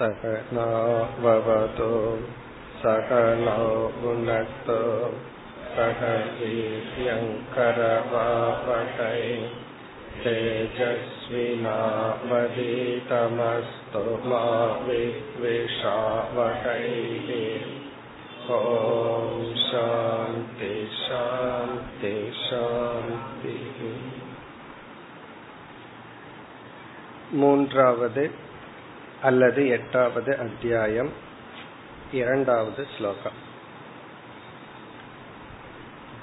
सहनाववतु सकलौ गुणक्तो सह वीर्यङ्करवावकै तेजस्विनावधीतमस्तु मा विद्विषावकैः ॐ शान्ति शान्ति शान्तिः மூன்றாவது அல்லது எட்டாவது அத்தியாயம் இரண்டாவது ஸ்லோகம்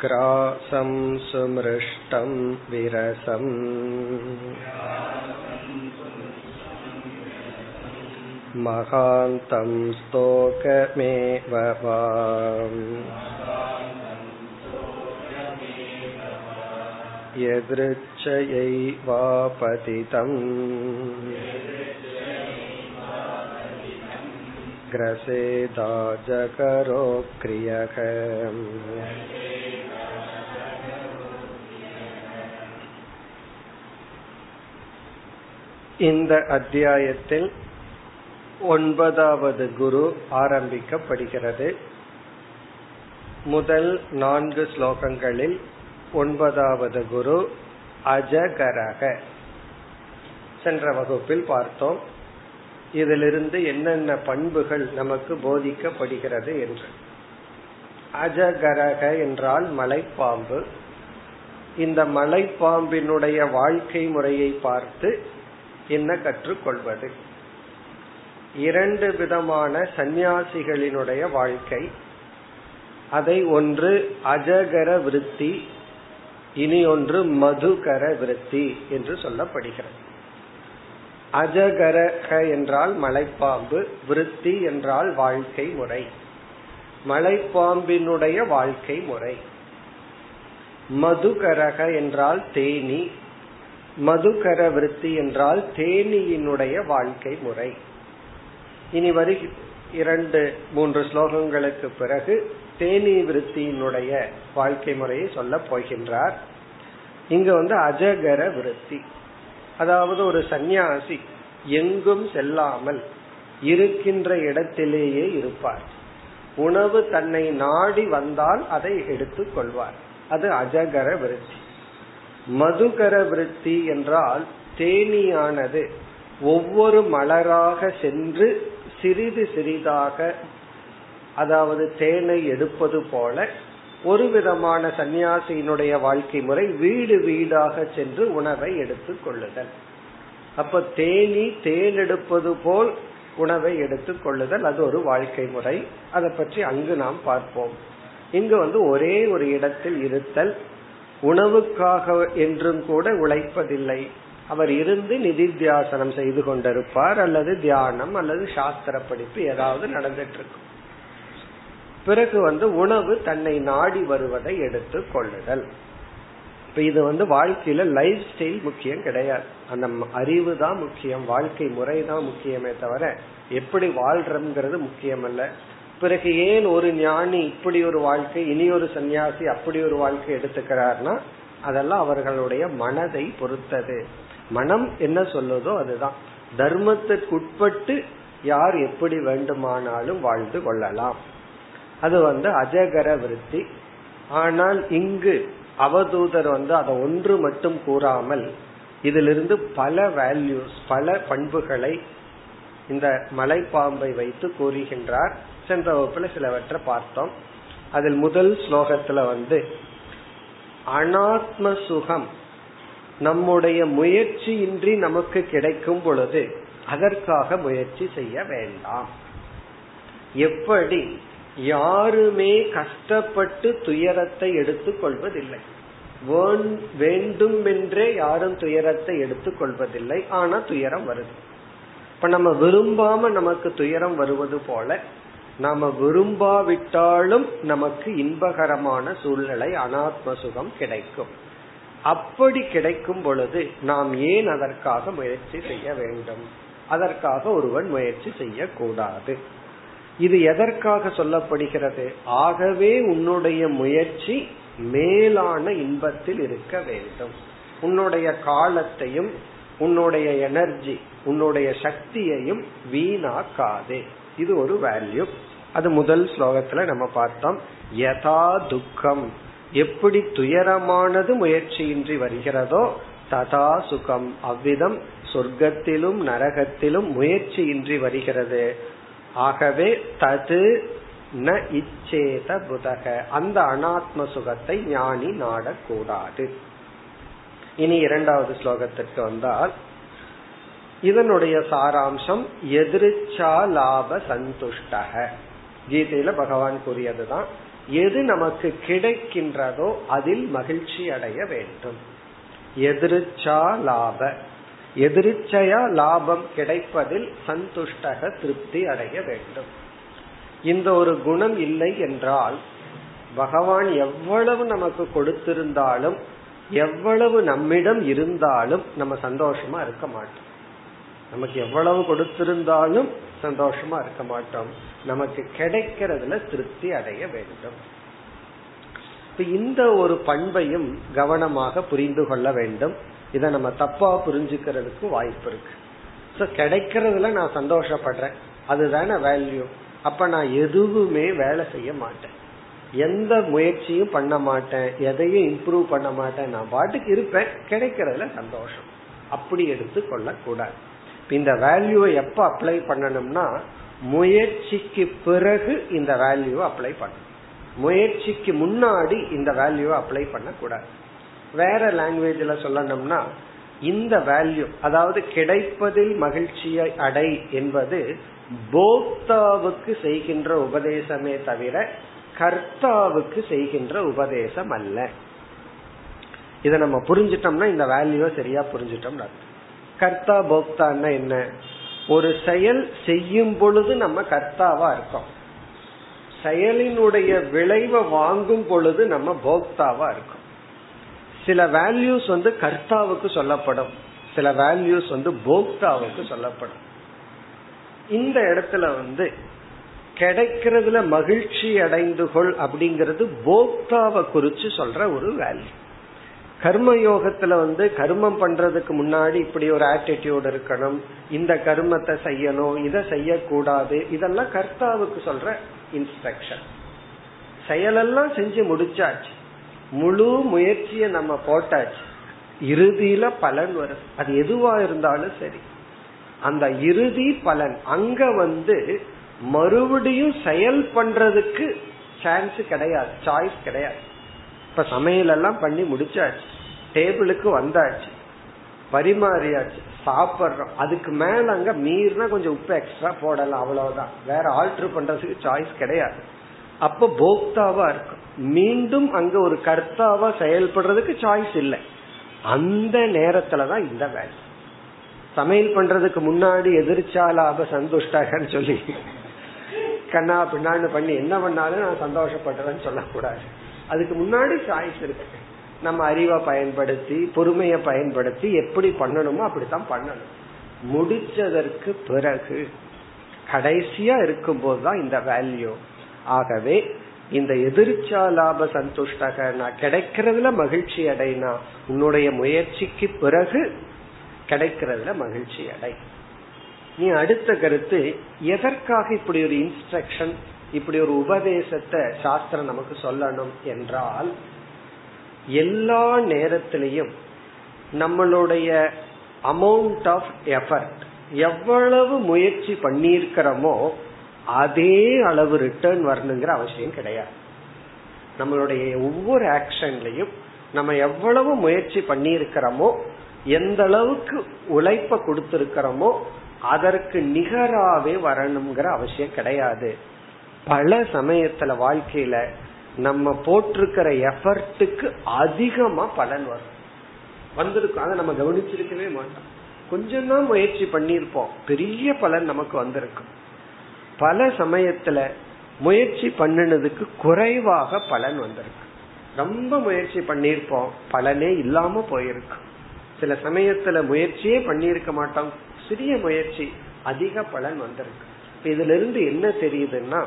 ग्रासं सुमृष्टं विरसम् महान्तं स्तोकमेव वा यदृच्छयैवापतितम् ग्रसेदा जकरो क्रियः இந்த அத்தியாயத்தில் ஒன்பதாவது குரு ஆரம்பிக்கப்படுகிறது முதல் நான்கு ஸ்லோகங்களில் ஒன்பதாவது குரு அஜகரக சென்ற வகுப்பில் பார்த்தோம் இதிலிருந்து என்னென்ன பண்புகள் நமக்கு போதிக்கப்படுகிறது என்று. அஜகரக என்றால் மலைப்பாம்பு. இந்த மலைப்பாம்பினுடைய வாழ்க்கை முறையை பார்த்து என்ன கற்றுக்கொள்வது? இரண்டு விதமான சந்நியாசிகளினுடைய வாழ்க்கை. அதை ஒன்று அஜகர விருத்தி இனி ஒன்று மதுகர விருத்தி என்று சொல்லப்படுகிறது. அஜகரக என்றால் மலைப்பாம்பு விருத்தி என்றால் வாழ்க்கை முறை. மலைப்பாம்பினுடைய வாழ்க்கை முறை. மதுகரக என்றால் தேனி மதுகர விருத்தி என்றால் தேனியினுடைய வாழ்க்கை முறை. இனி வரு இரண்டு மூன்று ஸ்லோகங்களுக்கு பிறகு தேனி விருத்தியினுடைய வாழ்க்கை முறையை சொல்ல போகின்றார். இங்க வந்து அஜகர விருத்தி. அதாவது ஒரு சந்நியாசி எங்கும் செல்லாமல் இருக்கின்ற இடத்திலேயே இருப்பார். உணவு தன்னை நாடி வந்தால் அதை எடுத்துக் கொள்வார். அது அஜகர விருத்தி. மதுகர விருத்தி என்றால் தேனியானது ஒவ்வொரு மலராக சென்று சிறிது சிறிதாக அதாவது தேனை எடுப்பது போல ஒரு விதமான சன்னியாசியினுடைய வாழ்க்கை முறை வீடு வீடாக சென்று உணவை எடுத்துக் கொள்ளுதல். அப்ப தேனி தேன் எடுப்பது போல் உணவை எடுத்துக் கொள்ளுதல் அது ஒரு வாழ்க்கை முறை. அதை பற்றி அங்கு நாம் பார்ப்போம். இங்கு வந்து ஒரே ஒரு இடத்தில் இருத்தல் உணவுக்காக என்றும் கூட உழைப்பதில்லை. அவர் இருந்து நிதித்தியாசனம் செய்து கொண்டிருப்பார் அல்லது தியானம் அல்லது சாஸ்திர படிப்பு ஏதாவது நடந்துட்டு இருக்கும். பிறகு வந்து உணவு தன்னை நாடி வருவதை எடுத்து கொள்ளுதல். இப்ப இது வந்து வாழ்க்கையில லைஃப் ஸ்டைல் முக்கியம் கிடையாது. அந்த அறிவு தான் முக்கியம் வாழ்க்கை முறை தான் முக்கியமே தவிர எப்படி வாழ்றோம்ங்கிறது முக்கியம் அல்ல பிறகு ஏன் ஒரு ஞானி இப்படி ஒரு வாழ்க்கை இனி ஒரு சன்னியாசி அப்படி ஒரு வாழ்க்கை எடுத்துக்கிறார்னா அதெல்லாம் அவர்களுடைய மனதை பொறுத்தது. மனம் என்ன சொல்லுதோ அதுதான். தர்மத்திற்குட்பட்டு யார் எப்படி வேண்டுமானாலும் வாழ்ந்து கொள்ளலாம். அது வந்து அஜகர விருத்தி. ஆனால் இங்கு அவதூதர் வந்து அதை ஒன்று மட்டும் கூறாமல் இதிலிருந்து பல வேல்யூஸ் பல பண்புகளை இந்த மலைப்பாம்பை வைத்து கூறுகின்றார். சென்ற வகுப்புல சிலவற்றை பார்த்தோம். அதில் முதல் ஸ்லோகத்துல வந்து அனாத்ம சுகம் நம்முடைய முயற்சியின்றி நமக்கு கிடைக்கும் பொழுது அதற்காக முயற்சி செய்ய வேண்டாம். எப்படி யாருமே கஷ்டப்பட்டு துயரத்தை எடுத்துக் கொள்வதில்லை. வேண்டும் என்றே யாரும் துயரத்தை எடுத்துக் கொள்வதில்லை. ஆனா துயரம் வருது. இப்ப நம்ம விரும்பாம நமக்கு துயரம் வருவது போல நாம விரும்பாவிட்டாலும் நமக்கு இன்பகரமான சூழ்நிலை அனாத்ம சுகம் கிடைக்கும். அப்படி கிடைக்கும் பொழுது நாம் ஏன் அதற்காக முயற்சி செய்ய வேண்டும்? அதற்காக ஒருவன் முயற்சி செய்யக்கூடாது. இது எதற்காக சொல்லப்படுகிறது? ஆகவே உன்னுடைய முயற்சி மேலான இன்பத்தில் இருக்க வேண்டும். உன்னுடைய காலத்தையும் உன்னுடைய எனர்ஜி உன்னுடைய சக்தியையும் வீணாக்காதே. இது ஒரு வேல்யூ அது முதல் ஸ்லோகத்துல நம்ம பார்த்தோம். யதா துக்கம். எப்படி துயரமானது முயற்சியின்றி வருகிறதோ ததா சுகம். அவ்விதம் சொர்க்கத்திலும் நரகத்திலும் முயற்சியின்றி வருகிறது. ஆகவே தது ந இச்சேத புதக. அந்த அனாத்ம சுகத்தை ஞானி நாடக்கூடாது. இனி இரண்டாவது ஸ்லோகத்திற்கு வந்தால் இதனுடைய சாராம்சம் எதிர்ச்சா லாப சந்துஷ்டக. கீதையில பகவான் கூறியதுதான் எது நமக்கு கிடைக்கின்றதோ அதில் மகிழ்ச்சி அடைய வேண்டும். எதிர்ச்சா லாப. எதிர்ச்சையா லாபம் கிடைப்பதில் சந்துஷ்டக திருப்தி அடைய வேண்டும். இந்த ஒரு குணம் இல்லை என்றால் பகவான் எவ்வளவு நமக்கு கொடுத்திருந்தாலும் எவ்வளவு நம்மிடம் இருந்தாலும் நம்ம சந்தோஷமா இருக்க மாட்டோம். நமக்கு எவ்வளவு கொடுத்திருந்தாலும் சந்தோஷமா இருக்க மாட்டோம். நமக்கு கிடைக்கிறதுல திருப்தி அடைய வேண்டும். இந்த ஒரு பண்பையும் கவனமாக புரிந்து கொள்ள வேண்டும். இதை நம்ம தப்பா புரிஞ்சுக்கிறதுக்கு வாய்ப்பு இருக்கு. ஸோ கிடைக்கிறதுல நான் சந்தோஷப்படுறேன். அதுதானே வேல்யூ அப்ப நான் எதுவுமே வேலை செய்ய மாட்டேன். எந்த முயற்சியும் பண்ண மாட்டேன். எதையும் இம்ப்ரூவ் பண்ண மாட்டேன். நான் பாட்டுக்கு இருப்பேன். கிடைக்கிறதுல சந்தோஷம். அப்படி எடுத்து கொள்ளக்கூடாது இந்த வேல்யூவை எப்ப அப்ளை பண்ணணும்னா முயற்சிக்கு பிறகு இந்த வேல்யூவை அப்ளை பண்ணணும். முயற்சிக்கு முன்னாடி இந்த வேல்யூவை அப்ளை பண்ணக்கூடாது வேற லாங்குவேஜ்ல சொல்லணும்னா இந்த வேல்யூ அதாவது கிடைப்பதில் மகிழ்ச்சியை அடை என்பது போக்தாவுக்கு செய்கின்ற உபதேசமே தவிர கர்த்தாவுக்கு செய்கின்ற உபதேசம் அல்ல. இதை நம்ம புரிஞ்சிட்டோம்னா இந்த வேல்யூவை சரியா புரிஞ்சிட்டோம்னா கர்த்தா போக்தான்னா என்ன? ஒரு செயல் செய்யும் பொழுது நம்ம கர்த்தாவா இருக்கோம். செயலினுடைய விளைவை வாங்கும் பொழுது நம்ம போக்தாவா இருக்கோம். சில வேல்யூஸ் வந்து கர்த்தாவுக்கு சொல்லப்படும். சில வேல்யூஸ் வந்து போக்தாவுக்கு சொல்லப்படும். இந்த இடத்துல வந்து கிடைக்கிறதுல மகிழ்ச்சி அடைந்து கொள் அப்படிங்கிறது போக்தாவை குறிச்சு சொல்ற ஒரு வேல்யூ கர்ம யோகத்துல வந்து கர்மம் பண்றதுக்கு முன்னாடி இப்படி ஒரு ஆட்டிடியூட் இருக்கணும். இந்த கர்மத்தை செய்யணும் இதை செய்யக்கூடாது. இதெல்லாம் கர்த்தாவுக்கு சொல்ற இன்ஸ்ட்ரக்ஷன் செயலெல்லாம் செஞ்சு முடிச்சாச்சு. முழு முயற்சியை நம்ம போட்டாச்சு. இறுதியில பலன் வரும். அது எதுவா இருந்தாலும் சரி. அந்த இறுதி பலன் அங்க வந்து மறுபடியும் செயல் பண்றதுக்கு சான்ஸ் கிடையாது சாய்ஸ் கிடையாது. இப்ப சமையல் எல்லாம் பண்ணி முடிச்சாச்சு. டேபிளுக்கு வந்தாச்சு. பரிமாறியாச்சு. சாப்பிடுறோம். அதுக்கு மேல அங்க மீறினா கொஞ்சம் உப்பு எக்ஸ்ட்ரா போடலாம் அவ்வளவுதான். வேற ஆல்டர் பண்றதுக்கு சாய்ஸ் கிடையாது. அப்ப போக்தாவா இருக்கும் மீண்டும் அங்க ஒரு கர்த்தாவா செயல்படுறதுக்கு சாய்ஸ் இல்லை. அந்த நேரத்துலதான் இந்த வேலை. சமையல் பண்றதுக்கு முன்னாடி எதிர்ச்சா லாப சந்துஷ்டகன்னு சொல்லி கண்ணா பின்னான்னு பண்ணி என்ன பண்ணாலும் நான் சந்தோஷப்படுறேன்னு சொல்லக்கூடாது. அதுக்கு முன்னாடி சாய்ஸ் இருக்கு. நம்ம அறிவை பயன்படுத்தி பொறுமையை பயன்படுத்தி எப்படி பண்ணணுமோ அப்படித்தான் பண்ணணும். முடிச்சதற்கு பிறகு கடைசியா இருக்கும் போதுதான் இந்த வேல்யூ ஆகவே இந்த எதிர்ச்சா லாப சந்துஷ்டக நான் கிடைக்கிறதுல மகிழ்ச்சி அடைனா உன்னுடைய முயற்சிக்கு பிறகு கிடைக்கிறதுல மகிழ்ச்சி அடை. நீ அடுத்த கருத்து எதற்காக இப்படி ஒரு இன்ஸ்ட்ரக்ஷன் இப்படி ஒரு உபதேசத்தை சாஸ்திரம் நமக்கு சொல்லணும் என்றால் எல்லா நேரத்திலையும் நம்மளுடைய அமௌண்ட் ஆஃப் எஃபர்ட் எவ்வளவு முயற்சி பண்ணியிருக்கிறோமோ அதே அளவு ரிட்டர்ன் வரணுங்கிற அவசியம் கிடையாது. நம்மளுடைய ஒவ்வொரு ஆக்ஷன்லயும் நம்ம எவ்வளவு முயற்சி பண்ணியிருக்கிறோமோ எந்த அளவுக்கு உழைப்ப கொடுத்திருக்கிறோமோ அதற்கு நிகராவே வரணுங்கிற அவசியம் கிடையாது. பல சமயத்துல வாழ்க்கையில நம்ம போட்டிருக்கிற எஃபர்ட்டுக்கு அதிகமா பலன் வரும். வந்திருக்கும். அதை நம்ம கவனிச்சிருக்கவே மாட்டோம். கொஞ்சம் தான் முயற்சி பண்ணியிருப்போம். பெரிய பலன் நமக்கு வந்திருக்கும். பல சமயத்துல முயற்சி பண்ணினதுக்கு குறைவாக பலன் வந்திருக்கு. ரொம்ப முயற்சி பண்ணிருப்போம் பலனே இல்லாம போயிருக்கு. சில சமயத்துல முயற்சியே பண்ணிருக்க மாட்டோம் சிறிய முயற்சி அதிக பலன் வந்திருக்கு. இதுல இருந்து என்ன தெரியுதுன்னா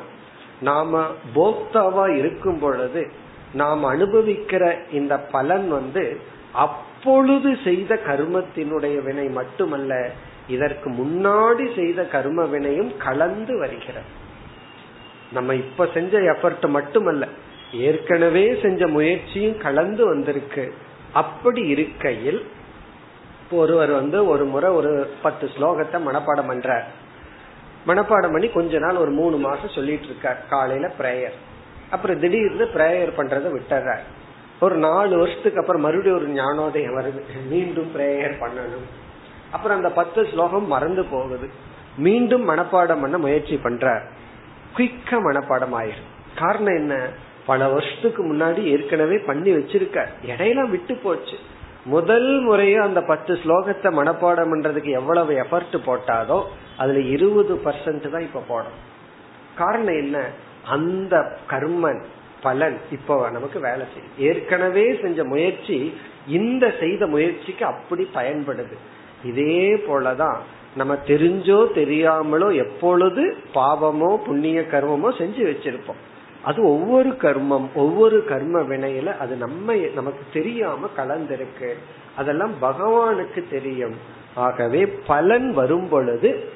நாம போக்தாவா இருக்கும் பொழுது நாம் அனுபவிக்கிற இந்த பலன் வந்து அப்பொழுது செய்த கர்மத்தினுடைய வினை மட்டுமல்ல இதற்கு முன்னாடி செய்த கர்ம வினையும் கலந்து வருகிறது. நம்ம இப்ப செஞ்ச எஃபர்ட் மட்டுமல்ல ஏற்கனவே செஞ்ச முயற்சியும் கலந்து வந்திருக்கு. அப்படி இருக்கையில் ஒருவர் வந்து ஒரு முறை ஒரு பத்து ஸ்லோகத்தை மனப்பாடம் பண்றார். மனப்பாடம் பண்ணி கொஞ்ச நாள் ஒரு மூணு மாசம் சொல்லிட்டு இருக்கார். காலையில பிரேயர் அப்புறம் திடீர்னு பிரேயர் பண்றதை விட்டுறார். ஒரு நாலு வருஷத்துக்கு அப்புறம் மறுபடியும் ஒரு ஞானோதயம் வருது. மீண்டும் பிரேயர் பண்ணணும். அப்புறம் அந்த பத்து ஸ்லோகம் மறந்து போகுது. மீண்டும் மனப்பாடம் பண்ண முயற்சி பண்ற. குயிக்கா மனப்பாடம் ஆயிரும் காரணம் என்ன? பல வருஷத்துக்கு முன்னாடி ஏற்கனவே பண்ணி வச்சிருக்க. இடையில விட்டு போச்சு. முதல் முறையும் அந்த பத்து ஸ்லோகத்தை மனப்பாடம் பண்றதுக்கு எவ்வளவு எஃபர்ட் போட்டாதோ அதுல இருபது பர்சன்ட் தான் இப்ப போடும் காரணம் என்ன? அந்த கர்மன் பலன் இப்போ நமக்கு வேலை செய்யும் ஏற்கனவே செஞ்ச முயற்சி இந்த செய்த முயற்சிக்கு அப்படி பயன்படுது. இதே போலதான் நம்ம தெரிஞ்சோ தெரியாமலோ எப்பொழுது பாவமோ புண்ணிய கர்மமோ செஞ்சு வச்சிருப்போம். அது ஒவ்வொரு கர்மம் ஒவ்வொரு கர்ம வினையில அது நம்ம நமக்கு தெரியாம கலந்திருக்கு. அதெல்லாம் பகவானுக்கு தெரியும். ஆகவே பலன் வரும் பொழுது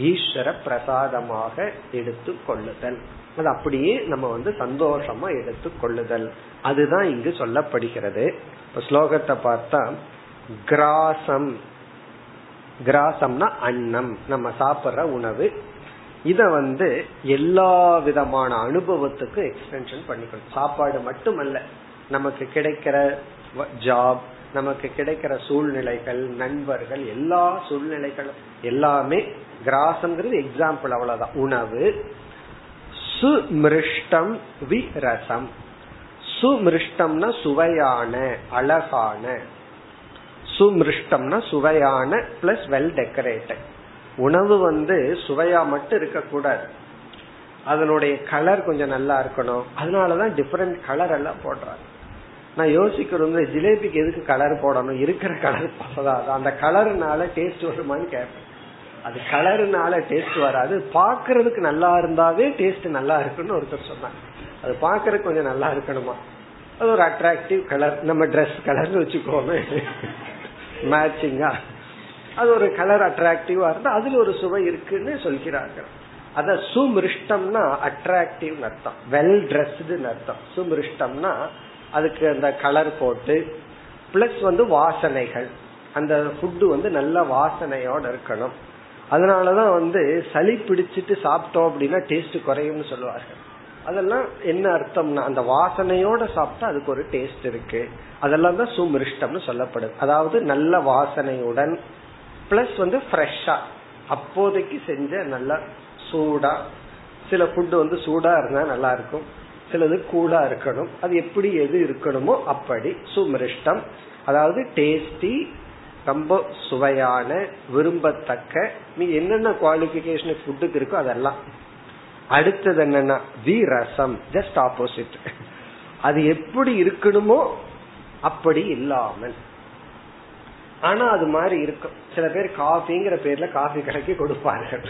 ஈஸ்வர பிரசாதமாக எடுத்து கொள்ளுதல். அது அப்படியே நம்ம வந்து சந்தோஷமா எடுத்து கொள்ளுதல். அதுதான் இங்கு சொல்லப்படுகிறது. ஸ்லோகத்தை பார்த்தா கிராசம். கிராசம்னா அன்னம் நம்ம சாப்பிடுற உணவு. இத வந்து எல்லா விதமான அனுபவத்துக்கும் எக்ஸ்டென்ஷன் பண்ணிக்கணும். சாப்பாடு மட்டுமல்ல நமக்கு கிடைக்கிற ஜாப் நமக்கு கிடைக்கிற சூழ்நிலைகள் நண்பர்கள் எல்லா சூழ்நிலைகளும் எல்லாமே கிராசம்ங்கிறது எக்ஸாம்பிள் அவ்வளவுதான். உணவு சுமிருஷ்டம் வி ரசம் சுமிருஷ்டம்னா சுவையான அழகான சுமிருஷ்டம்னா சுவையான பிளஸ் வெல் டெக்கரேட்டட் உணவு வந்து சுவையா மட்டும் இருக்கக்கூடாது. அதனுடைய கலர் கொஞ்சம் நல்லா இருக்கணும். அதனாலதான் டிஃபரெண்ட் கலர் எல்லாம் போடுறாங்க. நான் யோசிக்கிறது ஜிலேபிக்கு எதுக்கு கலர் போடணும்? இருக்கிற கலர் போதாது அந்த கலர்னால டேஸ்ட் வருமான்னு கேட்பேன். அது கலர்னால டேஸ்ட் வராது. பாக்குறதுக்கு நல்லா இருந்தாவே டேஸ்ட் நல்லா இருக்குன்னு ஒருத்தர் சொன்னாங்க அது பாக்குறதுக்கு கொஞ்சம் நல்லா இருக்கணுமா? அது ஒரு அட்ராக்டிவ் கலர் நம்ம ட்ரெஸ் கலர்னு வச்சுக்கோமே. மேட்சிங்கா அது ஒரு கலர் அட்ராக்டிவா இருந்தா அதுல ஒரு சுவை இருக்குன்னு சொல்கிறார்கள். அத சுமிருஷ்டம்னா அட்ராக்டிவ் அர்த்தம். வெல் ட்ரெஸ்டு அர்த்தம். சுமிருஷ்டம்னா அதுக்கு அந்த கலர் போட்டு பிளஸ் வந்து வாசனைகள். அந்த ஃபுட்டு வந்து நல்ல வாசனையோட இருக்கணும். அதனாலதான் வந்து சளி பிடிச்சிட்டு சாப்பிட்டோம் அப்படின்னா டேஸ்ட் குறையும்னு சொல்லுவார்கள். அதெல்லாம் என்ன அர்த்தம்னா அந்த வாசனையோட சாப்பிட்டா அதுக்கு ஒரு டேஸ்ட் இருக்கு. அதெல்லாம் தான் சுமிருஷ்டம்னு சொல்லப்படுது. அதாவது நல்ல வாசனையுடன் பிளஸ் வந்து ஃப்ரெஷ்ஷா அப்போதைக்கு செஞ்ச நல்லா சூடா. சில ஃபுட்டு வந்து சூடா இருந்தா நல்லா இருக்கும். சிலது கூலா இருக்கணும். அது எப்படி எது இருக்கணுமோ அப்படி சுமிருஷ்டம் அதாவது டேஸ்டி ரொம்ப சுவையான விரும்பத்தக்க நீ என்னென்ன குவாலிபிகேஷன் ஃபுட்டுக்கு இருக்கோ அதெல்லாம். அடுத்தது என்னன்னா வி ரசம் ஜஸ்ட் ஆப்போசிட் அது எப்படி இருக்கணுமோ அப்படி இல்லாமல். ஆனா அது மாதிரி இருக்கும். சில பேர் காஃபிங்கிற பேர்ல காஃபி கலக்கி கொடுப்பார்கள்.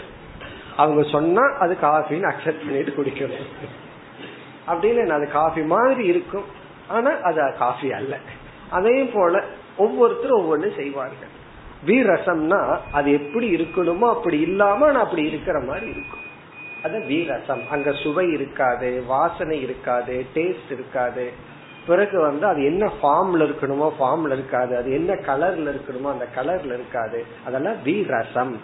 அவங்க சொன்னா அது காஃபின்னு அக்செப்ட் பண்ணிட்டு குடிக்கணும். அப்படின்னு அது காஃபி மாதிரி இருக்கும். ஆனா அது காஃபி அல்ல. அதே போல ஒவ்வொருத்தரும் ஒவ்வொன்னு செய்வார்கள். வீரசம்னா அது எப்படி இருக்கணுமோ அப்படி இல்லாம நான் அப்படி இருக்கிற மாதிரி இருக்கும். அது வீரசம். அங்க சுவை இருக்காது வாசனை இருக்காது டேஸ்ட் இருக்காது. பிறகு வந்து அது என்ன ஃபார்ம்ல இருக்கணுமோ ஃபார்ம்ல இருக்காது. அது என்ன கலர்ல இருக்கணுமோ அந்த கலர்ல இருக்காது. அதெல்லாம் வீரசம்.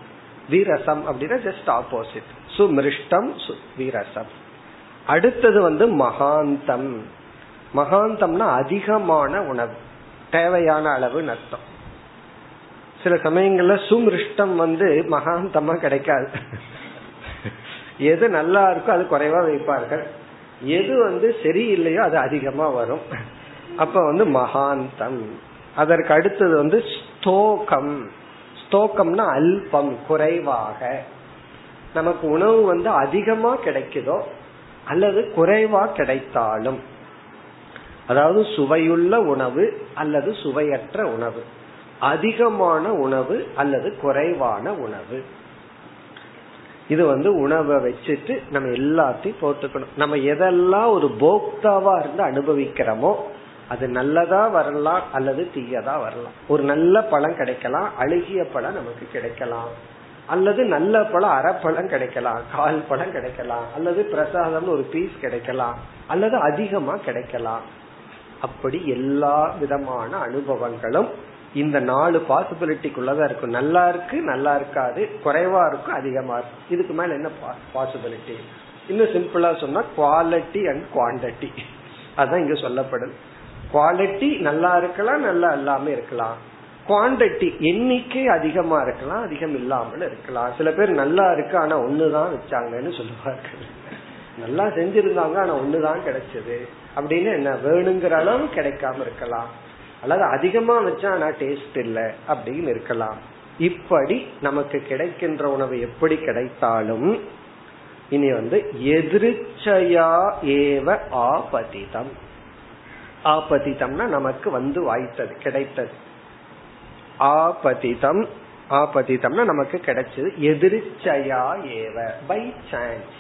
வீரசம் அப்படின்னா ஜஸ்ட் ஆப்போசிட் சுமிருஷ்டம் வீரசம். அடுத்தது வந்து மகாந்தம். மகாந்தம்னா அதிகமான உணவு. தேவையான அளவு நஷ்டம் சில சமயங்கள்ல சுமிருஷ்டம் வந்து மகாந்தமா கிடைக்காது. எது நல்லா இருக்கோ அது குறைவா வைப்பார்கள். எது வந்து சரியில்லையோ அது அதிகமா வரும். அப்ப வந்து மகாந்தம். அதற்கு அடுத்தது வந்து ஸ்தோகம். ஸ்தோகம்னா அல்பம் குறைவாக. நமக்கு உணவு வந்து அதிகமா கிடைக்குதோ அல்லது குறைவா கிடைத்தாலும். அதாவது சுவையுள்ள உணவு அல்லது சுவையற்ற உணவு. அதிகமான உணவு அல்லது குறைவான உணவு. இது வந்து உணவை வச்சுட்டு நம்ம எல்லாத்தையும் போட்டுக்கணும். நம்ம எதெல்லாம் ஒரு போக்தாவா இருந்து அனுபவிக்கிறோமோ அது நல்லதா வரலாம் அல்லது தீயதா வரலாம். ஒரு நல்ல பழம் கிடைக்கலாம் அழுகிய பழம் நமக்கு கிடைக்கலாம். அல்லது நல்ல பழம் அரைப்பழம் கிடைக்கலாம் கால் பழம் கிடைக்கலாம் அல்லது பிரசாதம் ஒரு பீஸ் கிடைக்கலாம் அல்லது அதிகமா கிடைக்கலாம். அப்படி எல்லா விதமான அனுபவங்களும் இந்த நாலு பாசிபிலிட்டிக்குள்ளதான் இருக்கும். நல்லா இருக்கு நல்லா இருக்காது குறைவா இருக்கும் அதிகமா இருக்கும். இதுக்கு மேல என்ன பாசிபிலிட்டி இன்னும் சிம்பிளா சொன்னா குவாலிட்டி அண்ட் குவான்டிட்டி அதான் இங்க சொல்லப்படுது குவாலிட்டி நல்லா இருக்கலாம் நல்லா இல்லாம இருக்கலாம். குவான்டிட்டி எண்ணிக்கை அதிகமா இருக்கலாம் அதிகம் இல்லாமல் இருக்கலாம். சில பேர் நல்லா இருக்கு ஆனா ஒண்ணுதான் வச்சாங்கன்னு சொல்லுவார்கள். நல்லா செஞ்சிருந்தாங்க ஆனா ஒண்ணுதான் கிடைச்சது. அப்படின்னு என்ன வேணுங்கிற அளவு கிடைக்காம இருக்கலாம். அல்லது அதிகமா வச்சா ஆனா டேஸ்ட் இல்லை அப்படின்னு இருக்கலாம். இப்படி நமக்கு கிடைக்கின்ற உணவு எப்படி கிடைத்தாலும் இனி வந்து எதிர்ச்சையா ஏவ ஆபதிதம். ஆபதிதம்னா நமக்கு வந்து வாய்த்தது கிடைத்தது. ஆபதிதம் ஆபதிதம்னா நமக்கு கிடைச்சது எதிர்ச்சையா ஏவ பை சான்ஸ்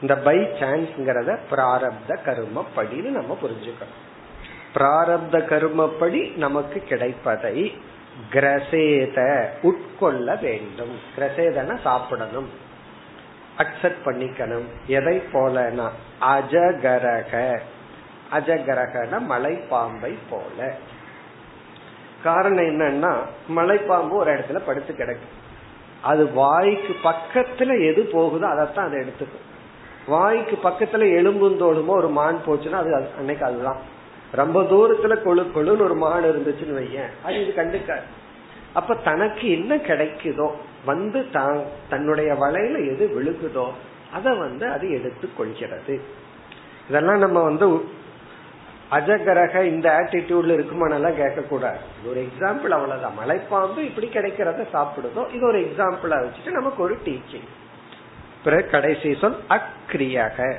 இந்த பை சான்ஸ்ங்கிறத பிராரப்த கர்மப்படின்னு நம்ம புரிஞ்சுக்கணும். பிராரப்த கருமப்படி நமக்கு கிடைப்பதை கிரசேத உட்கொள்ள வேண்டும். கிரசேதன சாப்பிடணும். அக்செப்ட் பண்ணிக்கணும். எதை போலனா அஜகரக. அஜகரகன மலைப்பாம்பை போல. காரணம் என்னன்னா மலைப்பாம்பு ஒரு இடத்துல படுத்து கிடக்கு. அது வாய்க்கு பக்கத்துல எது போகுதோ அதைத்தான் அதை எடுத்துக்கும். வாய்க்கு பக்கத்துல எலும்புந்தோடுமோ ஒரு மான் போச்சுன்னா அது அன்னைக்கு அதுதான். ரொம்ப தூரத்துல கொழு கொழுன்னு ஒரு மாடு இருந்துச்சுன்னு வையன். அது இது கண்டுக்காது. அப்ப தனக்கு என்ன கிடைக்குதோ வந்து தான் தன்னுடைய வலையில எது விழுகுதோ அதை வந்து அது எடுத்து கொள்கிறது. இதெல்லாம் நம்ம வந்து அஜகரக இந்த ஆட்டிடியூட்ல இருக்குமானெல்லாம் கேட்கக்கூடாது. இது ஒரு எக்ஸாம்பிள் அவ்வளவுதான். மலைப்பாம்பு இப்படி கிடைக்கிறத சாப்பிடுதோ இது ஒரு எக்ஸாம்பிளா வச்சுட்டு நமக்கு ஒரு டீச்சிங் பிறகு கடைசி சொல் அக்ரியக.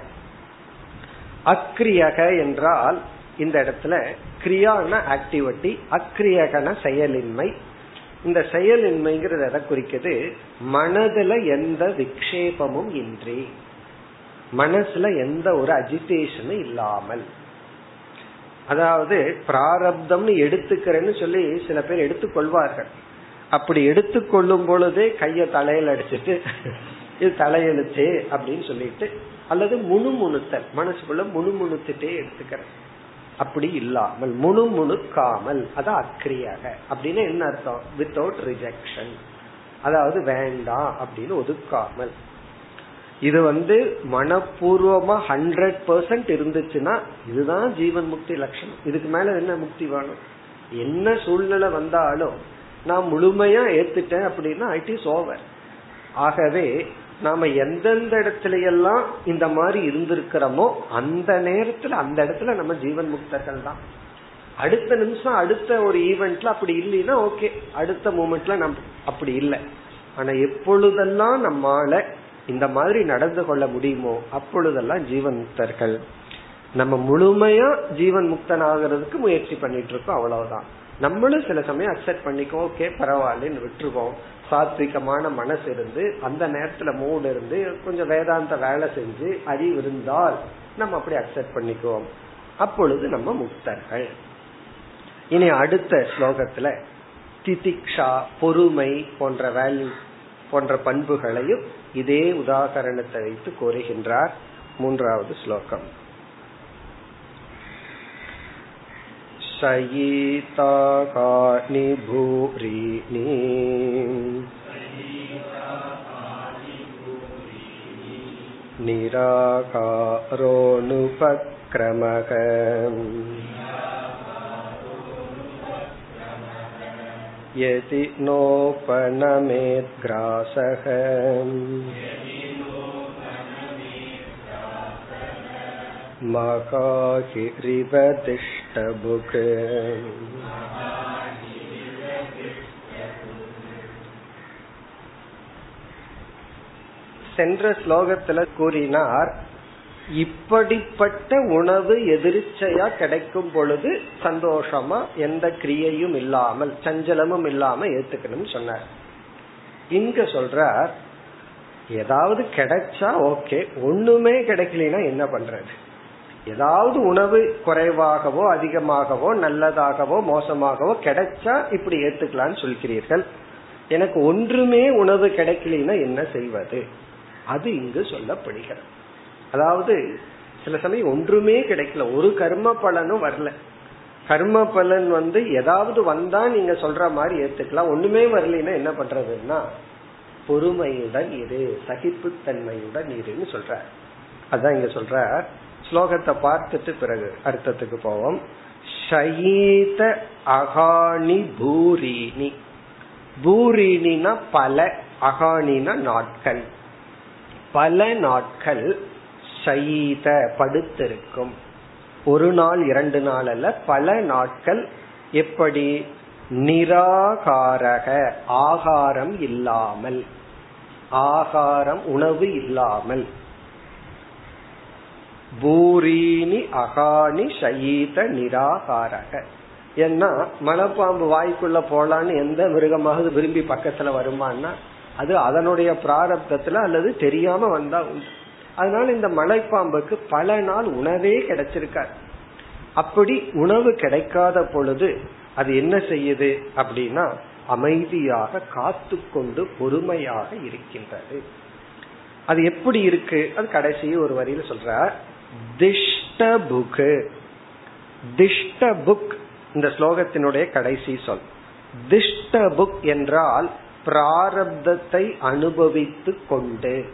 அக்ரியக என்றால் இந்த இடத்துல கிரியான ஆக்டிவிட்டி அக்ரியகன செயலின்மை. இந்த செயலின்மைங்கிறது எதை குறிக்குது? மனதுல எந்த விக்ஷேபமும் இன்றி. மனசுல எந்த ஒரு அஜிடேஷனும் இல்லாமல். அதாவது பிராரப்தம்னு எடுத்துக்கிறேன்னு சொல்லி சில பேர் எடுத்துக்கொள்வார்கள். அப்படி எடுத்துக்கொள்ளும் பொழுதே கைய தலையில அடிச்சுட்டு இது தலையெழுத்து அப்படின்னு சொல்லிட்டு அல்லது முணுமுணுத்தல். மனசுக்குள்ள முணுமுணுத்துட்டே எடுத்துக்கிறேன் அப்படி இல்லாமல் முணு முணுக்காமல் அது அக்ரியாக. அப்படின்னு என்ன அர்த்தம்? வித்தவுட் ரிஜெக்ஷன் அதாவது வேண்டாம் அப்படின்னு ஒதுக்காமல். இது வந்து மனப்பூர்வமா ஹண்ட்ரட் பெர்சன்ட் இருந்துச்சுன்னா இதுதான் ஜீவன் முக்தி லட்சணம். இதுக்கு மேல என்ன முக்தி வேணும்? என்ன சூழ்நிலை வந்தாலும் நான் முழுமையா ஏத்துட்டேன் அப்படின்னா இட் இஸ் ஓவர் ஆகவே நாம எந்தெந்த இடத்துல எல்லாம் இந்த மாதிரி இருந்திருக்கிறோமோ அந்த நேரத்துல அந்த இடத்துல நம்ம ஜீவன் முக்தர்கள் தான். அடுத்த நிமிஷம் அடுத்த ஒரு ஈவெண்ட்ல அப்படி இல்லைன்னா ஓகே. அடுத்த மூமெண்ட்ல நம்ம அப்படி இல்லை. ஆனா எப்பொழுதெல்லாம் நம்மால இந்த மாதிரி நடந்து கொள்ள முடியுமோ அப்பொழுதெல்லாம் ஜீவன் முக்தர்கள். நம்ம முழுமையா ஜீவன் முக்தன் ஆகிறதுக்கு முயற்சி பண்ணிட்டு இருக்கோம் அவ்வளவுதான். நம்மளும் சில சமயம் அக்செப்ட் பண்ணிக்கோ ஓகே பரவாயில்லன்னு விட்டுருவோம். சாத்விகமான மனசு இருந்து அந்த நேரத்துல மூடு இருந்து கொஞ்சம் வேதாந்த வேலை செஞ்சு அறிவு இருந்தால் நம்ம அப்படி அக்செப்ட் பண்ணிக்குவோம். அப்பொழுது நம்ம முக்தர்கள். இனி அடுத்த ஸ்லோகத்துல திதிக்ஷா பொறுமை போன்ற வேல்யூ போன்ற பண்புகளையும் இதே உதாகரணத்தை வைத்து கோருகின்றார் மூன்றாவது ஸ்லோகம். शयीताकानि भूरीणि निराकारोऽनुपक्रमः यदि नोपनमेद्ग्रासः சென்ற ஸ்லோகத்துல கூறினார் இப்படிப்பட்ட உணவு எதிர்ச்சையா கிடைக்கும் பொழுது சந்தோஷமா எந்த கிரியையும் இல்லாமல் சஞ்சலமும் இல்லாம ஏத்துக்கணும் சொன்னார். இங்க சொல்றார் ஏதாவது கிடைச்சா ஓகே ஒண்ணுமே கிடைக்கலனா என்ன பண்றது? ஏதாவது உணவு குறைவாகவோ அதிகமாகவோ நல்லதாகவோ மோசமாகவோ கிடைச்சா இப்படி ஏத்துக்கலாம்னு சொல்கிறீர்கள். எனக்கு ஒன்றுமே உணவு கிடைக்கலன்னா என்ன செய்வது? அது இங்கு சொல்லப்படுகிறது. அதாவது சில சமயம் ஒன்றுமே கிடைக்கல. ஒரு கர்ம பலனும் வரல. கர்ம பலன் வந்து ஏதாவது வந்தா நீங்க சொல்ற மாதிரி ஏத்துக்கலாம். ஒண்ணுமே வரலைன்னா என்ன பண்றதுன்னா பொறுமையுடன் இரு சகிப்புத்தன்மையுடன் இருன்னு சொல்ற அதான் இங்க சொல்ற ஸ்லோகத்தை பார்த்துட்டு பிறகு அர்த்தத்துக்கு போவோம். ஷயீத அகாணி பூரிணி. பூரிணினா பல அகாணினா நாட்கள். பல நாட்கள் ஷயீத படுத்திருக்கும். ஒரு நாள் இரண்டு நாள் அல்ல பல நாட்கள் எப்படி? நிராகாரக ஆகாரம் இல்லாமல். ஆகாரம் உணவு இல்லாமல். பூரீனி அகானி ஷயீத நிராகாரக. ஏன்னா மலைப்பாம்பு வாய்க்குள்ள போலான்னு எந்த மிருகமாவது விரும்பி பக்கத்துல வருமானா அது அதனுடைய பிராரப்தத்துல அல்லது தெரியாம வந்தா உண்டு. அதனால இந்த மலைப்பாம்புக்கு பல நாள் உணவே கிடைச்சிருக்காரு அப்படி உணவு கிடைக்காத பொழுது அது என்ன செய்யுது அப்படின்னா அமைதியாக காத்து கொண்டு பொறுமையாக இருக்கின்றது. அது எப்படி இருக்கு? அது கடைசி ஒரு வரியில சொல்ற திஷ்டபுக்கு. திஷ்டபுக் திஷ்ட புக் இந்த ஸ்லோகத்தினுடைய கடைசி சொல். திஷ்ட புக் என்றால் பிராரப்தத்தை அனுபவித்து கொண்டு.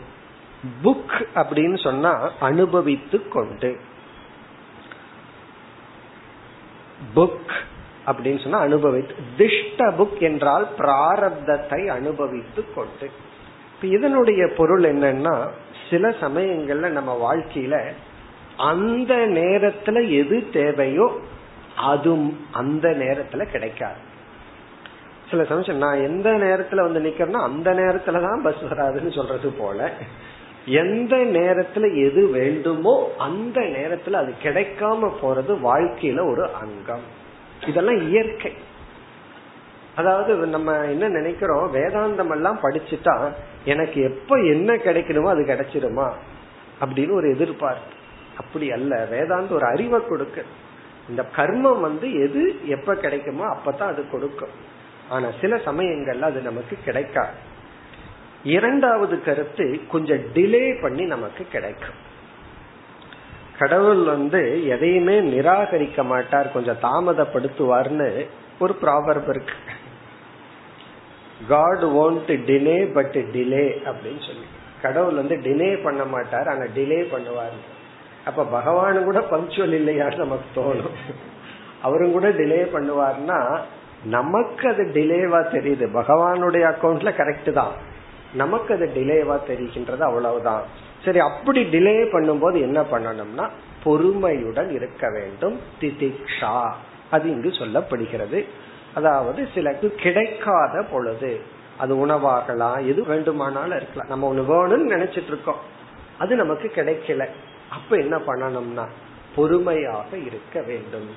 புக் அப்படின்னு சொன்னா அனுபவித்து கொண்டு. புக் அப்படின்னு சொன்னா அனுபவித்து. திஷ்ட புக் என்றால் பிராரப்தத்தை அனுபவித்து கொண்டு. இதனுடைய பொருள் என்னன்னா சில சமயங்கள்ல நம்ம வாழ்க்கையில அந்த நேரத்துல எது தேவையோ அதுவும் அந்த நேரத்துல கிடைக்காது. சில சமயம் நான் எந்த நேரத்துல வந்து நிக்கிறேன்னா அந்த நேரத்துலதான் பஸ் வராதுன்னு சொல்றது போல எந்த நேரத்துல எது வேண்டுமோ அந்த நேரத்துல அது கிடைக்காம போறது வாழ்க்கையில ஒரு அங்கம். இதெல்லாம் இயற்கை. அதாவது நம்ம என்ன நினைக்கிறோம் வேதாந்தம் எல்லாம் படிச்சுட்டா எனக்கு எப்ப என்ன கிடைக்கணுமோ அது கிடைச்சிருமா? அப்படின்னு ஒரு எதிர்பார்ப்பு. அப்படி அல்ல. வேதாந்த ஒரு அறிவை கொடுக்க. இந்த கர்மம் வந்து எது எப்ப கிடைக்குமோ அப்பதான் அது கொடுக்கும். ஆனா சில சமயங்கள்ல அது நமக்கு கிடைக்காது. இரண்டாவது கருத்து கொஞ்சம் டிலே பண்ணி நமக்கு கிடைக்கும். கடவுள் வந்து எதையுமே நிராகரிக்க மாட்டார் கொஞ்சம் தாமதப்படுத்துவார்னு ஒரு ப்ராபர்ப் இருக்கு. God won't delay but delay அப்படின்னு சொல்லி. கடவுள் வந்து டிலே பண்ண மாட்டார் ஆனா டிலே பண்ணுவார். அப்ப பகவானும் கூட பங்க்சுவல் இல்லையான்னு நமக்கு தோணும். அவரும் கூட டிலே பண்ணுவார்னா நமக்கு அது டிலேவா தெரியுது. பகவானுடைய அக்கௌண்ட்ல கரெக்ட் தான். நமக்கு அது டிலேவா தெரிகின்றது அவ்வளவுதான். சரி அப்படி டிலே பண்ணும்போது என்ன பண்ணணும்னா பொறுமையுடன் இருக்க வேண்டும். திதிக்ஷா. அது இங்கு சொல்லப்படுகிறது. அதாவது சிலருக்கு கிடைக்காத பொழுது அது உணவாகலாம் எது வேண்டுமானாலும் இருக்கலாம். நம்ம ஒண்ணு வேணும்னு நினைச்சிட்டு இருக்கோம். அது நமக்கு கிடைக்கல. அப்ப என்ன பண்ணணும்னா பொறுமையாக இருக்க வேண்டும்.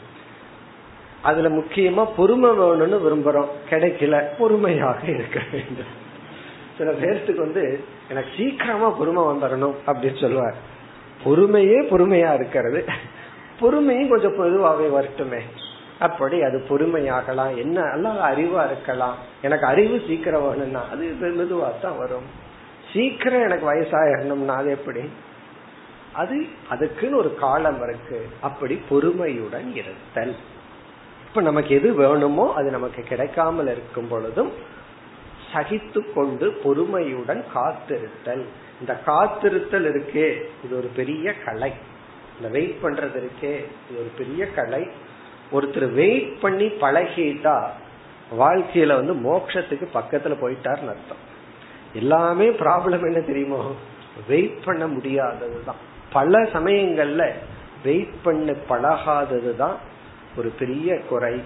அதுல முக்கியமா பொறுமை வேணும்னு விரும்புறோம். கிடைக்கல பொறுமையாக இருக்க வேண்டும். சில பேர்த்துக்கு வந்து எனக்கு சீக்கிரமா பொறுமை வந்துடணும் அப்படின்னு சொல்லுவார். பொறுமையே பொறுமையா இருக்கிறது. பொறுமையும் கொஞ்சம் பொதுவாகவே வரட்டுமே. அப்படி அது பொறுமையாகலாம். என்ன அல்ல அறிவா இருக்கலாம். எனக்கு அறிவு சீக்கிரம் வேணும்னா அது மெதுவா தான் வரும். சீக்கிரம் எனக்கு வயசாயிடணும்னா அது எப்படி? அது அதுக்குன்னு ஒரு காலம் இருக்கு. அப்படி பொறுமையுடன் இருத்தல். இப்ப நமக்கு எது வேணுமோ அது நமக்கு கிடைக்காமல் இருக்கும் பொழுதும் சகித்து கொண்டு பொறுமையுடன் காத்திருத்தல். இந்த காத்திருத்தல் இருக்கே இது ஒரு பெரிய கலை. இந்த வெயிட் பண்றது இருக்கே இது ஒரு பெரிய கலை. ஒருத்தர் வெயிட் பண்ணி பழகிட்டா வாழ்க்கையில வந்து மோட்சத்துக்கு பக்கத்துல போயிட்டார்னு அர்த்தம். எல்லாமே ப்ராப்ளம் என்ன தெரியுமோ? வெயிட் பண்ண முடியாததுதான். பல சமயங்கள்ல வெயிட் பண்ண பழகாததுதான் ஒரு பெரிய குறை.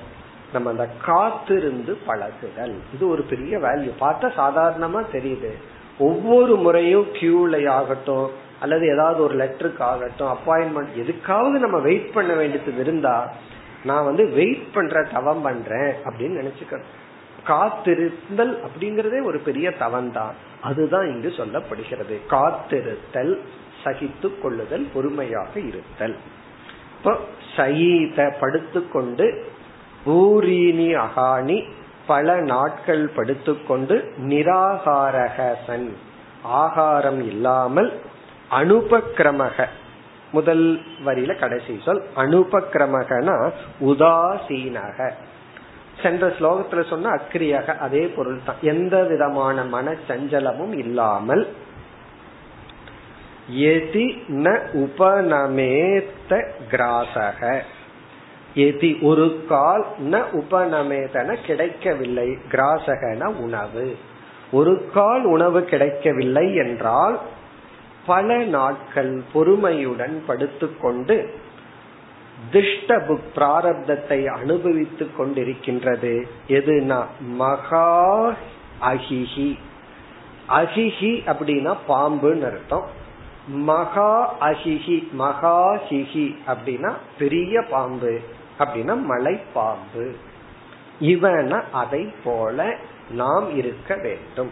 நம்ம அந்த காத்திருந்து பழகுதல். இது ஒரு பெரிய வேல்யூ பார்த்தா சாதாரணமா தெரியுது. ஒவ்வொரு முறையும் கியூல ஆகட்டும் அல்லது ஏதாவது ஒரு லெட்டருக்கு ஆகட்டும் அப்பாயின்மெண்ட் எதுக்காவது நம்ம வெயிட் பண்ண வேண்டியது இருந்தா நான் வந்து வெயிட் பண்ற தவம் பண்றேன் அப்படின்னு நினைச்சுக்கணும். காத்திருத்தல் அப்படிங்கறதே ஒரு பெரிய தவம் தான் அதுதான் இங்கு சொல்லப்படுகிறது. காத்திருத்தல் சகித்து கொள்ளுதல் பொறுமையாக இருத்தல். இப்போ சயீத படுத்துக்கொண்டு ஊரீனி அகாணி பல நாட்கள் படுத்துக்கொண்டு நிராகாரகசன் ஆகாரம் இல்லாமல் அனுபக்கிரமக முதல் வரியில கடைசி சொல் அனுபக்கிரமகனா உதாசீனக. சென்ற ஸ்லோகத்துல சொன்ன அக்கிரியாக அதே பொருள் தான் எந்த விதமான மன சஞ்சலமும் இல்லாமல் எதி ந உபநமேத்த கிராசக. எதி ஒரு கால் ந உபநமேதன கிடைக்கவில்லை கிராசகன உணவு. ஒரு கால் உணவு கிடைக்கவில்லை என்றால் பல நாட்கள் பொறுமையுடன் படுத்துக்கொண்டு திஷ்ட புக் பிராரப்தத்தை அனுபவித்துக் கொண்டிருக்கின்றது. எதுனா மகா அகிஹி. அகிஹி அப்படின்னா பாம்புன்னு அர்த்தம். மகா அஹிஹி மகா ஹிஹி அப்படின்னா பெரிய பாம்பு அப்படின்னா மலை பாம்பு இவன அதை போல நாம் இருக்க வேண்டும்.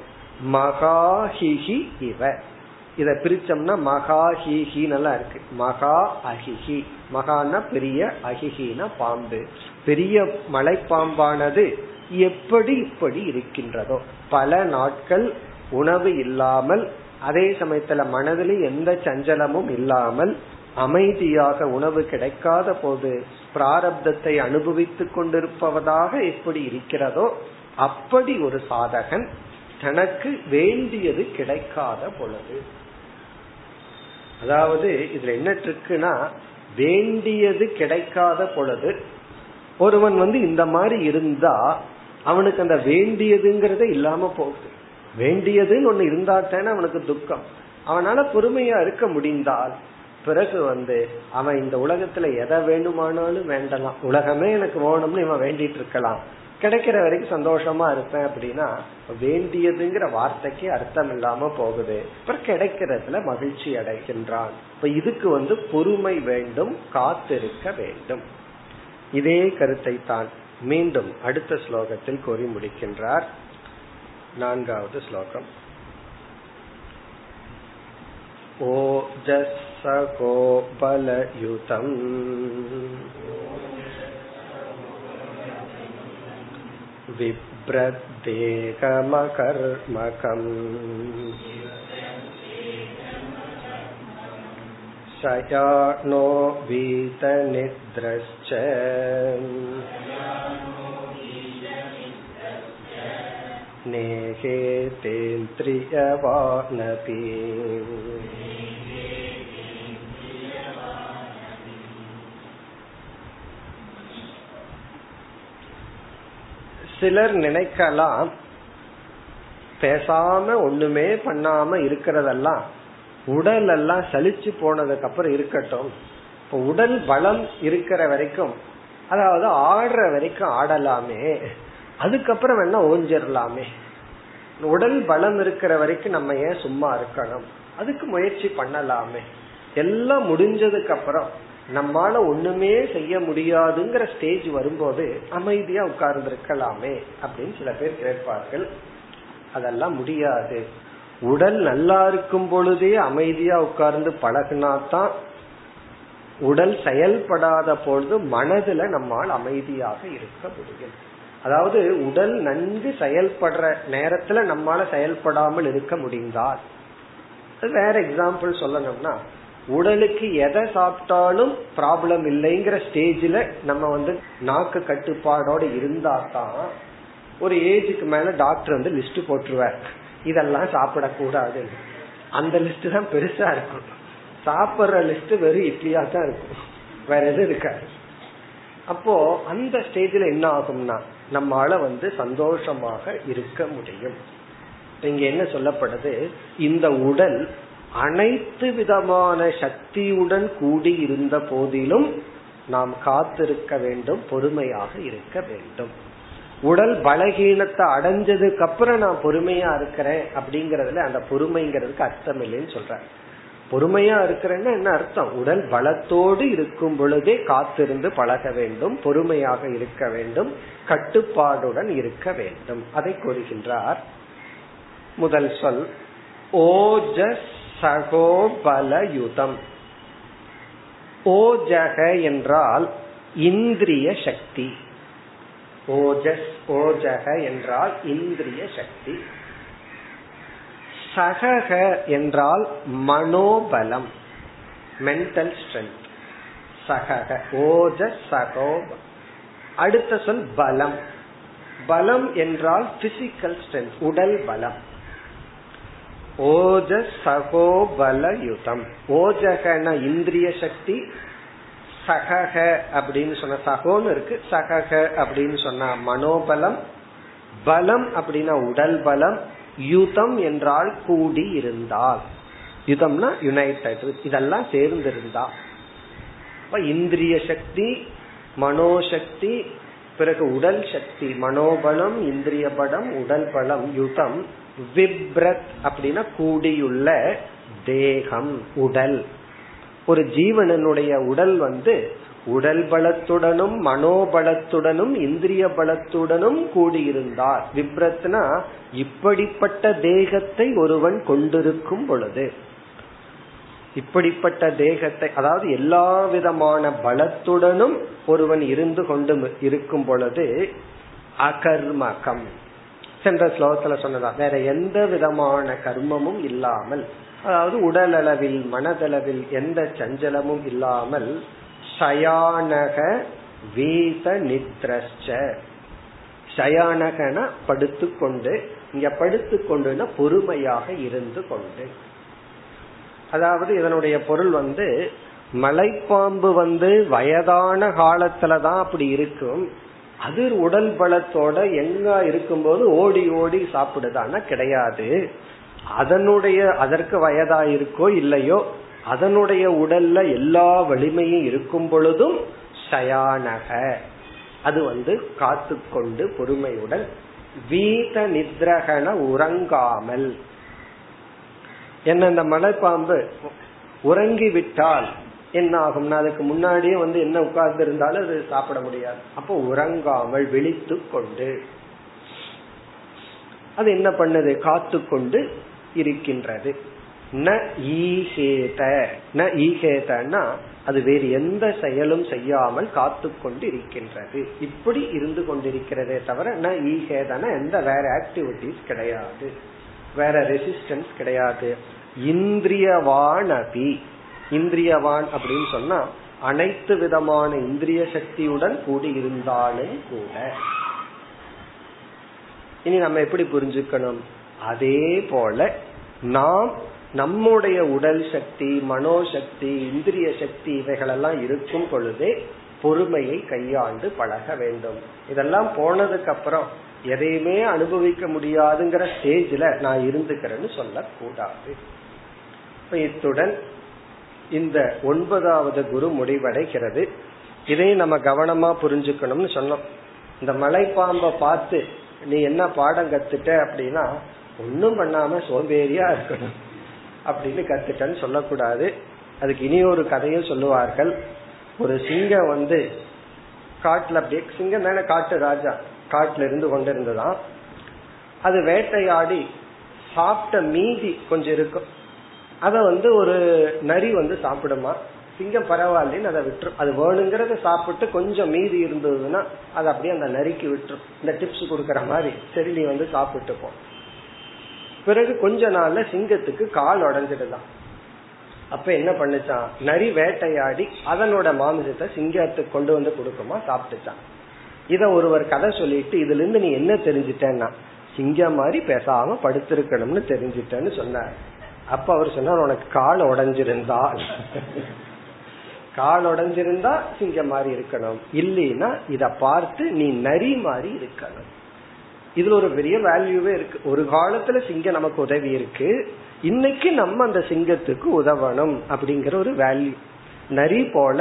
மகாஹிஹி இவ. இத பிரிச்சோம்னா மகா ஹிஹி நல்லா இருக்கு. மகா அஹிஹி மகான பெரிய அஹிஹின பாம்பு. பெரிய மலைப்பாம்பானது எப்படி இப்படி இருக்கின்றதோ. பல நாட்கள் உணவு இல்லாமல் அதே சமயத்துல மனதில் எந்த சஞ்சலமும் இல்லாமல் அமைதியாக உணவு கிடைக்காத போது பிராரப்தத்தை அனுபவித்துக் கொண்டிருப்பவதாக எப்படி இருக்கிறதோ அப்படி ஒரு சாதகன் தனக்கு வேண்டியது கிடைக்காத பொழுது. அதாவது இதுல என்ன ட்ரிக்குனா வேண்டியது கிடைக்காத பொழுது ஒருவன் வந்து இந்த மாதிரி இருந்தா அவனுக்கு அந்த வேண்டியதுங்கிறதே இல்லாம போகுது. வேண்டியதுன்னு ஒண்ணு இருந்தாட்டேன்னு அவனுக்கு துக்கம். அவனால பொறுமையா இருக்க முடிந்தால் பிறகு வந்து அவன் இந்த உலகத்துல எதை வேண்டுமானாலும் வேண்டலாம். உலகமே எனக்கு வேணும்னு இவன் வேண்டிட்டு இருக்கலாம். கிடைக்கிற வரைக்கும் சந்தோஷமா இருப்பேன் அப்படின்னா வேண்டியதுங்கிற வார்த்தைக்கு அர்த்தம் இல்லாம போகுது. அப்புறம் கிடைக்கிறதுல மகிழ்ச்சி அடைகின்றான். இப்ப இதுக்கு வந்து பொறுமை வேண்டும் காத்திருக்க வேண்டும். இதே கருத்தை தான் மீண்டும் அடுத்த ஸ்லோகத்தில் கூறி முடிக்கின்றார். नान्गावद् श्लोकम् ओजस्सको बलयुतम् बिभ्रद्देहमकर्मकम् शयानो वीतनिद्रश्च नेहे तेन्द्रियवानपि சிலர் நினைக்கலாம் பேசாம ஒண்ணுமே பண்ணாம இருக்கிறதெல்லாம் உடல் எல்லாம் சலிச்சு போனதுக்கு அப்புறம் இருக்கட்டும் இப்போ உடல் பலம் இருக்கிற வரைக்கும் அதாவது ஆடுற வரைக்கும் ஆடலாமே அதுக்கப்புறம் வேணா ஓஞ்சிடலாமே உடல் பலம் இருக்கிற வரைக்கும் நம்ம ஏன் சும்மா இருக்கணும்? அதுக்கு முயற்சி பண்ணலாமே. எல்லாம் முடிஞ்சதுக்கு அப்புறம் நம்மால ஒண்ணுமே செய்ய முடியாதுங்கிற ஸ்டேஜ் வரும்போது அமைதியா உட்கார்ந்து இருக்கலாமே அப்படின்னு சில பேர் கேட்பார்கள். அதெல்லாம் முடியாது. உடல் நல்லா இருக்கும் பொழுதே அமைதியா உட்கார்ந்து பழகினாதான் உடல் செயல்படாத பொழுது மனதுல நம்மால் அமைதியாக இருக்க முடியும். அதாவது உடல் நன்கு செயல்படுற நேரத்துல நம்மால செயல்படாமல் இருக்க முடிந்தால். வேற எக்ஸாம்பிள் சொல்லணும்னா உடலுக்கு எதை சாப்பிட்டாலும் ப்ராப்ளம் இல்லைங்கிற ஸ்டேஜ்ல நம்ம வந்து நாக்கு கட்டுப்பாடோட இருந்தா தான் ஒரு ஏஜுக்கு மேல டாக்டர் வந்து லிஸ்ட் போட்டுருவார். இதெல்லாம் சாப்பிடக்கூடாது. அந்த லிஸ்ட் தான் பெருசா இருக்கும். சாப்பிடுற லிஸ்ட் வெறும் இட்லியா தான் இருக்கும். வேற எதுவும் இருக்காது. அப்போ அந்த ஸ்டேஜ்ல என்ன ஆகும்னா நம்மால வந்து சந்தோஷமாக இருக்க முடியும். இங்க என்ன சொல்லப்படுது? இந்த உடல் அனைத்து விதமான சக்தியுடன் கூடி இருந்த போதிலும் நாம் காத்திருக்க வேண்டும் பொறுமையாக இருக்க வேண்டும். உடல் பலகீனத்தை அடைஞ்சதுக்கு அப்புறம் நான் பொறுமையா இருக்கிறேன் அப்படிங்கறதுல அந்த பொறுமைங்கிறதுக்கு அர்த்தம் இல்லைன்னு சொல்றேன் பொறுமையா இருக்கிறேன்னா என்ன அர்த்தம்? உடல் பலத்தோடு இருக்கும் பொழுதே காத்திருந்து பழக வேண்டும் பொறுமையாக இருக்க வேண்டும் கட்டுப்பாடுடன் இருக்க வேண்டும். அதை கூறுகின்றார். முதல் சொல் ஓஜஸ் சகோபலயுதம் ஓஜக என்றால் இந்திரிய சக்தி. ஓஜஸ் ஓஜக என்றால் இந்திரிய சக்தி. சகக என்றால் மனோபலம் மென்டல் ஸ்ட்ரென்த் சகக ஓஜ சகோ அடுத்த சொல் பலம். பலம் என்றால் பிசிக்கல் ஸ்ட்ரென்த் உடல் பலம். ஓஜ சகோ பலயுதம் ஓஜகன இந்திரிய சக்தி சகக அப்படின்னு சொன்ன சகோன்னு இருக்கு. சகக அப்படின்னு சொன்ன மனோபலம் பலம் அப்படின்னா உடல் பலம் யுதம் என்றால் கூடி இருந்தால். யுதம்னா யுனைடெட் இதெல்லாம் சேர்ந்திருந்தா. இந்திரிய சக்தி மனோசக்தி பிறகு உடல் சக்தி மனோபலம் இந்திரிய பலம் உடல் பலம் யுதம் விப்ரத் அப்படின்னா கூடியுள்ள தேகம் உடல். ஒரு ஜீவனனுடைய உடல் வந்து உடல் பலத்துடனும் மனோபலத்துடனும் இந்திரிய பலத்துடனும் கூடியிருந்தார். விப்ரத்னா இப்படிப்பட்ட தேகத்தை ஒருவன் கொண்டிருக்கும் பொழுது இப்படிப்பட்ட தேகத்தை அதாவது எல்லா விதமான பலத்துடனும் ஒருவன் இருந்து கொண்டு இருக்கும் பொழுது அகர்மகம். சென்ற ஸ்லோகத்துல சொன்னதா வேற எந்த விதமான கர்மமும் இல்லாமல் அதாவது உடல் அளவில் மனதளவில் எந்த சஞ்சலமும் இல்லாமல் சயானக வீத நித்ரஸ்ச. சயானகன படுத்துக்கொண்டு இங்க படுத்துக்கொண்டுனா பொறுமையாக இருந்து கொண்டு. அதாவது இதனுடைய பொருள் வந்து மலைப்பாம்பு வந்து வயதான காலத்துலதான் அப்படி இருக்கும். அது உடல் பலத்தோட எங்க இருக்கும்போது ஓடி ஓடி சாப்பிடுதான்னா கிடையாது. அதனுடைய அதற்கு வயதா இருக்கோ இல்லையோ அதனுடைய உடல்ல எல்லா வலிமையும் இருக்கும் பொழுதும் சயானக. அது வந்து காத்து கொண்டு பொறுமையுடன் வீத நித்ரகன உறங்காமல். என்ன இந்த மலைப்பாம்பு உறங்கி விட்டால் என்ன ஆகும்னா அதுக்கு முன்னாடியே வந்து என்ன உட்கார்ந்து இருந்தாலும் அது சாப்பிட முடியாது. அப்போ உறங்காமல் விழித்து கொண்டு அது என்ன பண்ணுது? காத்து கொண்டு இருக்கின்றது. ந ஈகேத ந ஈகேதனா அது வேறு எந்த செயலும் செய்யாமல் காத்து கொண்டு இருக்கின்றது இப்படி இருந்து கொண்டிருக்கிறதே தவிர ந ஈகேதன எந்த வேற ஆக்டிவிட்டிஸ் கிடையாது. வேற ரெசிஸ்டன்ஸ் கிடையாது. இந்திரியவான் அபி இந்திரியவான் அப்படின்னு சொன்னா அனைத்து விதமான இந்திரிய சக்தியுடன் கூடி இருந்தாலும் கூட. இனி நம்ம எப்படி புரிஞ்சுக்கணும்? அதே போல நாம் நம்முடைய உடல் சக்தி மனோசக்தி இந்திரிய சக்தி இவைகளெல்லாம் இருக்கும் பொழுதே பொறுமையை கையாண்டு பழக வேண்டும். இதெல்லாம் போனதுக்கு அப்புறம் எதையுமே அனுபவிக்க முடியாதுங்கிற ஸ்டேஜ்ல நான் இருந்துக்கிறேன்னு சொல்லக்கூடாது. இத்துடன் இந்த ஒன்பதாவது குரு முடிவடைகிறது. இதையும் நம்ம கவனமா புரிஞ்சுக்கணும்னு சொன்னோம். இந்த மலைப்பாம்பை பார்த்து நீ என்ன பாடம் கத்துட்ட அப்படின்னா ஒன்னும் பண்ணாம சோம்பேறியா இருக்கணும். அப்படின்னு கத்துட்டேன்னு சொல்லக்கூடாது. அதுக்கு இனி ஒரு கதையும் சொல்லுவார்கள். ஒரு சிங்கம் வந்து காட்டுல அப்படியே சிங்கம் தானே காட்டு ராஜா. காட்டுல இருந்து கொண்டிருந்துதான் அது வேட்டையாடி சாப்பிட்ட மீதி கொஞ்சம் இருக்கும். அத வந்து ஒரு நரி வந்து சாப்பிடுமா? சிங்கம் பரவாயில்லன்னு அதை விட்டுரும் அது வேணுங்கிறத சாப்பிட்டு கொஞ்சம் மீதி இருந்ததுன்னா அது அப்படியே அந்த நரிக்கு விட்டுரும். இந்த டிப்ஸ் கொடுக்கற மாதிரி. சரி நீ வந்து சாப்பிட்டுப்போம் பிறகு கொஞ்ச நாள்ல சிங்கத்துக்கு கால் உடஞ்சிடுதான் அப்ப என்ன பண்ணுச்சான்? நரி வேட்டையாடி அதனோட மாமிசத்தை சிங்கத்துக்கு கொண்டு வந்து கொடுக்குமா சாப்பிட்டுச்சான். இத ஒருவர் கதை சொல்லிட்டு இதுல இருந்து நீ என்ன தெரிஞ்சிட்டேன்னா சிங்கம் மாதிரி பேசாம படுத்திருக்கணும்னு தெரிஞ்சிட்டேன்னு சொன்னார். அப்ப அவர் சொன்னார் உனக்கு கால் உடஞ்சிருந்தா. கால் உடஞ்சிருந்தா சிங்கம் மாதிரி இருக்கணும். இல்லைன்னா இத பார்த்து நீ நரி மாதிரி இருக்கணும். இதுல ஒரு பெரிய வேல்யூவே இருக்கு. ஒரு காலத்துல சிங்கம் நமக்கு உதவி இருக்கு. இன்னைக்கு நம்ம அந்த சிங்கத்துக்கு உதவணும் அப்படிங்கிற ஒரு வேல்யூ நரி போல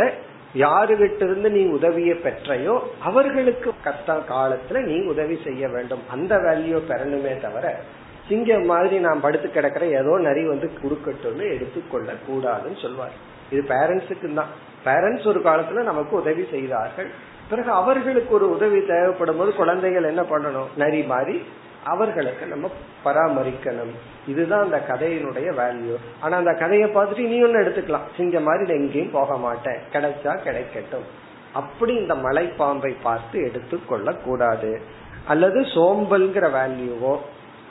யாருகிட்ட இருந்து நீ உதவியை பெற்றையோ அவர்களுக்கு கத்த காலத்துல நீ உதவி செய்ய வேண்டும். அந்த வேல்யூ பெறணுமே தவிர சிங்கம் மாதிரி நான் படுத்து கிடக்கிற ஏதோ நரி வந்து கொடுக்கட்டும்னு எடுத்துக்கொள்ள கூடாதுன்னு சொல்வார். இது பேரண்ட்ஸுக்கு தான் பேரண்ட்ஸ் ஒரு காலத்துல நமக்கு உதவி செய்தார்கள். பிறகு அவர்களுக்கு ஒரு உதவி தேவைப்படும் போது குழந்தைகள் என்ன பண்ணணும்? நரி மாதிரி அவர்களுக்கு நம்ம பராமரிக்கணும். இதுதான் அந்த கதையினுடைய வேல்யூ ஆனா அந்த கதையை பார்த்துட்டு நீ ஒன்னு எடுத்துக்கலாம். சிங்க மாதிரி எங்கேயும் போக மாட்டேன். கிடைச்சா கிடைக்கட்டும். அப்படி இந்த மலைப்பாம்பை பார்த்து எடுத்துக்கொள்ள கூடாது அல்லது சோம்பல்ங்கிற வேல்யூவோ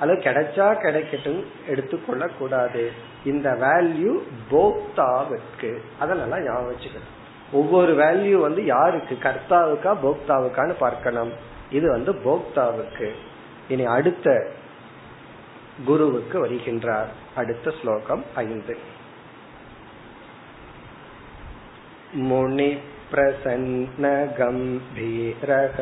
அல்லது கிடைச்சா கிடைக்கட்டும் எடுத்துக்கொள்ள கூடாது இந்த வேல்யூ போக்தாவிற்கு. அதனால ஞாபகம் வச்சுக்கணும். ஒவ்வொரு வேல்யூ வந்து யாருக்கு கர்த்தாவுக்கா போக்தாவுக்கான்னு பார்க்கணும் இது வந்து போக்தாவுக்கு இனி அடுத்த குருவுக்கு வருகின்றார் அடுத்த ஸ்லோகம் ஐந்து முனி பிரசன்ன கம்பீரக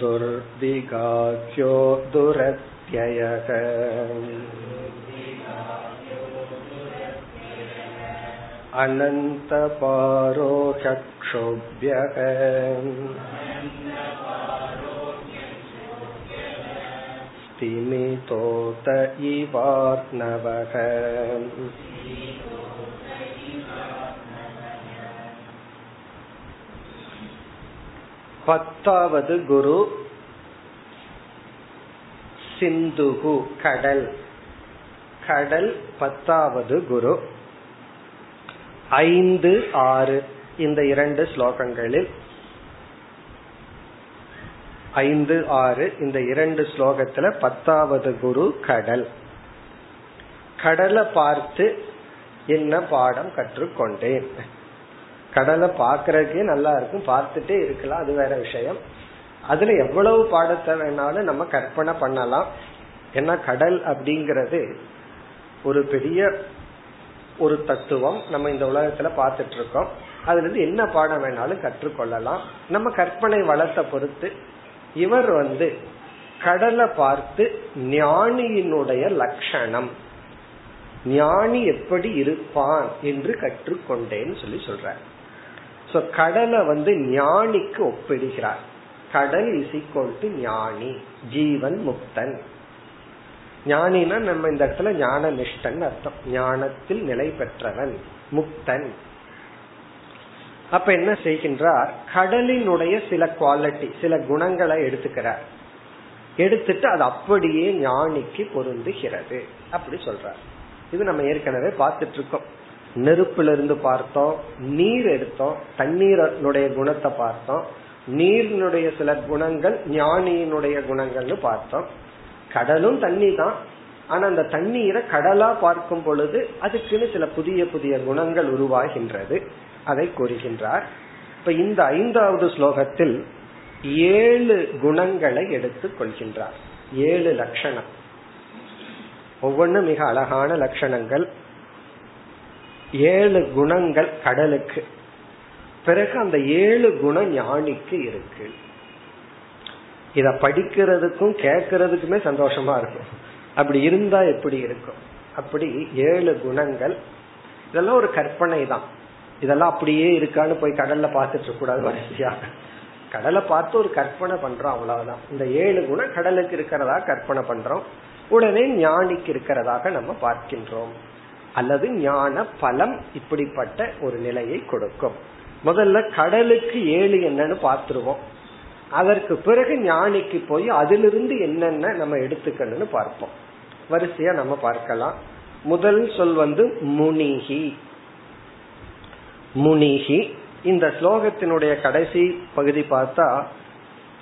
दुर्दिगाख्यो दुरत्ययः अनन्तपारोचक्षोभ्यः स्तिमितोत इवार्णवः பத்தாவது குரு சிந்துகு கடல் கடல் பத்தாவது குரு ஐந்து ஆறு இந்த இரண்டு ஸ்லோகங்களில். ஐந்து ஆறு இந்த இரண்டு ஸ்லோகத்துல பத்தாவது குரு கடல். கடலை பார்த்து என்ன பாடம் கற்றுக்கொண்டேன். கடலை பாக்குறதுக்கே நல்லா இருக்கும் பார்த்துட்டே இருக்கலாம் அது வேற விஷயம். அதுல எவ்வளவு பாடத்தை வேணாலும் நம்ம கற்பனை பண்ணலாம். ஏன்னா கடல் அப்படிங்கிறது ஒரு பெரிய ஒரு தத்துவம் நம்ம இந்த உலகத்துல பார்த்துட்டு இருக்கோம் அதுல இருந்து என்ன பாடம் வேணாலும் கற்றுக்கொள்ளலாம். நம்ம கற்பனை வளத்தை பொறுத்து இவர் வந்து கடலை பார்த்து ஞானியினுடைய லட்சணம். ஞானி எப்படி இருப்பான் என்று கற்றுக்கொண்டேன்னு சொல்லி சொல்ற சோ கடலை வந்து ஞானிக்கு ஒப்பிடுகிறார். கடல் இஸ் டு ஞானி ஜீவன் முக்தன். ஞானினா நம்ம இந்த இடத்துல ஞான நிஷ்டன் அர்த்தம். ஞானத்தில் நிலை பெற்றவன் முக்தன். அப்ப என்ன செய்கின்றார்? கடலினுடைய சில குவாலிட்டி சில குணங்களை எடுத்துக்கிறார். எடுத்துட்டு அது அப்படியே ஞானிக்கு பொருந்துகிறது அப்படி சொல்றார். இது நம்ம ஏற்கனவே பார்த்துட்டு இருக்கோம் நெருப்புல இருந்து பார்த்தோம் நீர் எடுத்தோம் தண்ணீரனுடைய குணத்தை பார்த்தோம் நீரினுடைய சில குணங்கள் ஞானியினுடைய குணங்கள்னு பார்த்தோம். கடலும் தண்ணி தான் ஆனா அந்த தண்ணீரை கடலா பார்க்கும் பொழுது அதுக்குன்னு சில புதிய புதிய குணங்கள் உருவாகின்றது. அதை கூறுகின்றார். இப்ப இந்த ஐந்தாவது ஸ்லோகத்தில் ஏழு குணங்களை எடுத்துக் கொள்கின்றார். ஏழு லட்சணம். ஒவ்வொன்றும் மிக அழகான லட்சணங்கள். ஏழு குணங்கள் கடலுக்கு. பிறகு அந்த ஏழு குணம் ஞானிக்கு இருக்கு. இத படிக்கிறதுக்கும் கேட்கறதுக்குமே சந்தோஷமா இருக்கும். அப்படி இருந்தா எப்படி இருக்கும்? அப்படி ஏழு குணங்கள் இதெல்லாம் ஒரு கற்பனை தான் இதெல்லாம் அப்படியே இருக்கான்னு போய் கடல்ல பாத்துட்டு இருக்க கூடாது வரிசையா கடலை பார்த்து ஒரு கற்பனை பண்றோம் அவ்வளவுதான். இந்த ஏழு குணம் கடலுக்கு இருக்கிறதா கற்பனை பண்றோம்? உடனே ஞானிக்கு இருக்கிறதாக நம்ம பார்க்கின்றோம். அல்லது ஞான பலம் இப்படிப்பட்ட ஒரு நிலையை கொடுக்கும். முதல்ல கடலுக்கு ஏழு என்னன்னு பார்த்துருவோம். அதற்கு பிறகு ஞானிக்கு போய் அதிலிருந்து என்னென்ன நம்ம எடுத்துக்கணும்னு பார்ப்போம். வரிசையா நம்ம பார்க்கலாம். முதல் சொல் வந்து முனிகி. முனிகி. இந்த ஸ்லோகத்தினுடைய கடைசி பகுதி பார்த்தா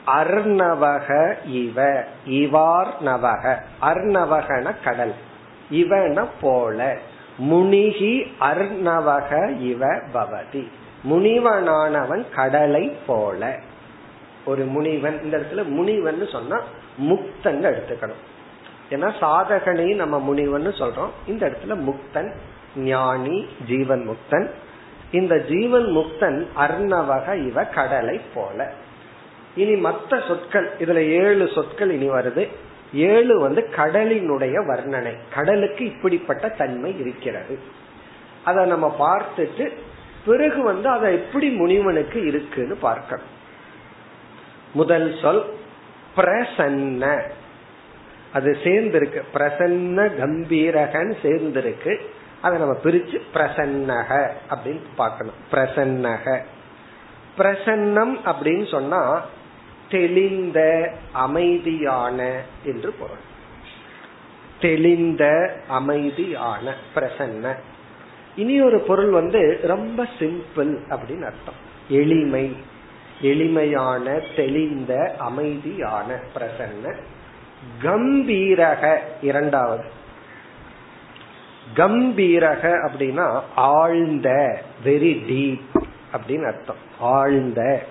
அர்ணவக இவ. இவார் நவக அர்ணவகன கடல். இவன போல. முனிகி அர்ணவக இவ பவதி. முனிவனானவன் கடலை போல. ஒரு முனிவன் இந்த இடத்துல முனிவன் சொன்னா முக்தன் எடுத்துக்கணும். ஏன்னா சாதகனையும் நம்ம முனிவன் சொல்றோம். இந்த இடத்துல முக்தன் ஞானி ஜீவன் முக்தன். இந்த ஜீவன் முக்தன் அர்ணவக இவ கடலை போல. இனி மற்ற சொற்கள் இதுல ஏழு சொற்கள் இனி வருது. ஏழு வந்து கடலினுடைய வர்ணனை. கடலுக்கு இப்படிப்பட்ட தன்மை இருக்கிறது. அதை நம்ம பார்த்துட்டு பிறகு வந்து அதை எப்படி முனிவனுக்கு இருக்குன்னு பார்க்கணும். முதல் சொல் பிரசன்ன. அது சேர்ந்திருக்கு. பிரசன்ன கம்பீரகன் சேர்ந்திருக்கு. அதை நம்ம பிரிச்சு பிரசன்னக அப்படின்னு பார்க்கணும். பிரசன்னக. பிரசன்னம் அப்படின்னு சொன்னா தெளிந்த அமைதியான என்று பொருள். தெளிந்த அமைதியான பிரசன்ன. இனி ஒரு பொருள் வந்து ரொம்ப சிம்பிள் அப்படின்னு அர்த்தம். எளிமை. எளிமையான தெளிந்த அமைதியான பிரசன்ன. கம்பீரக இரண்டாவது. கம்பீரக அப்படின்னா ஆழ்ந்த வெரி டீப் அப்படின்னு அர்த்தம். ஆழ்ந்த.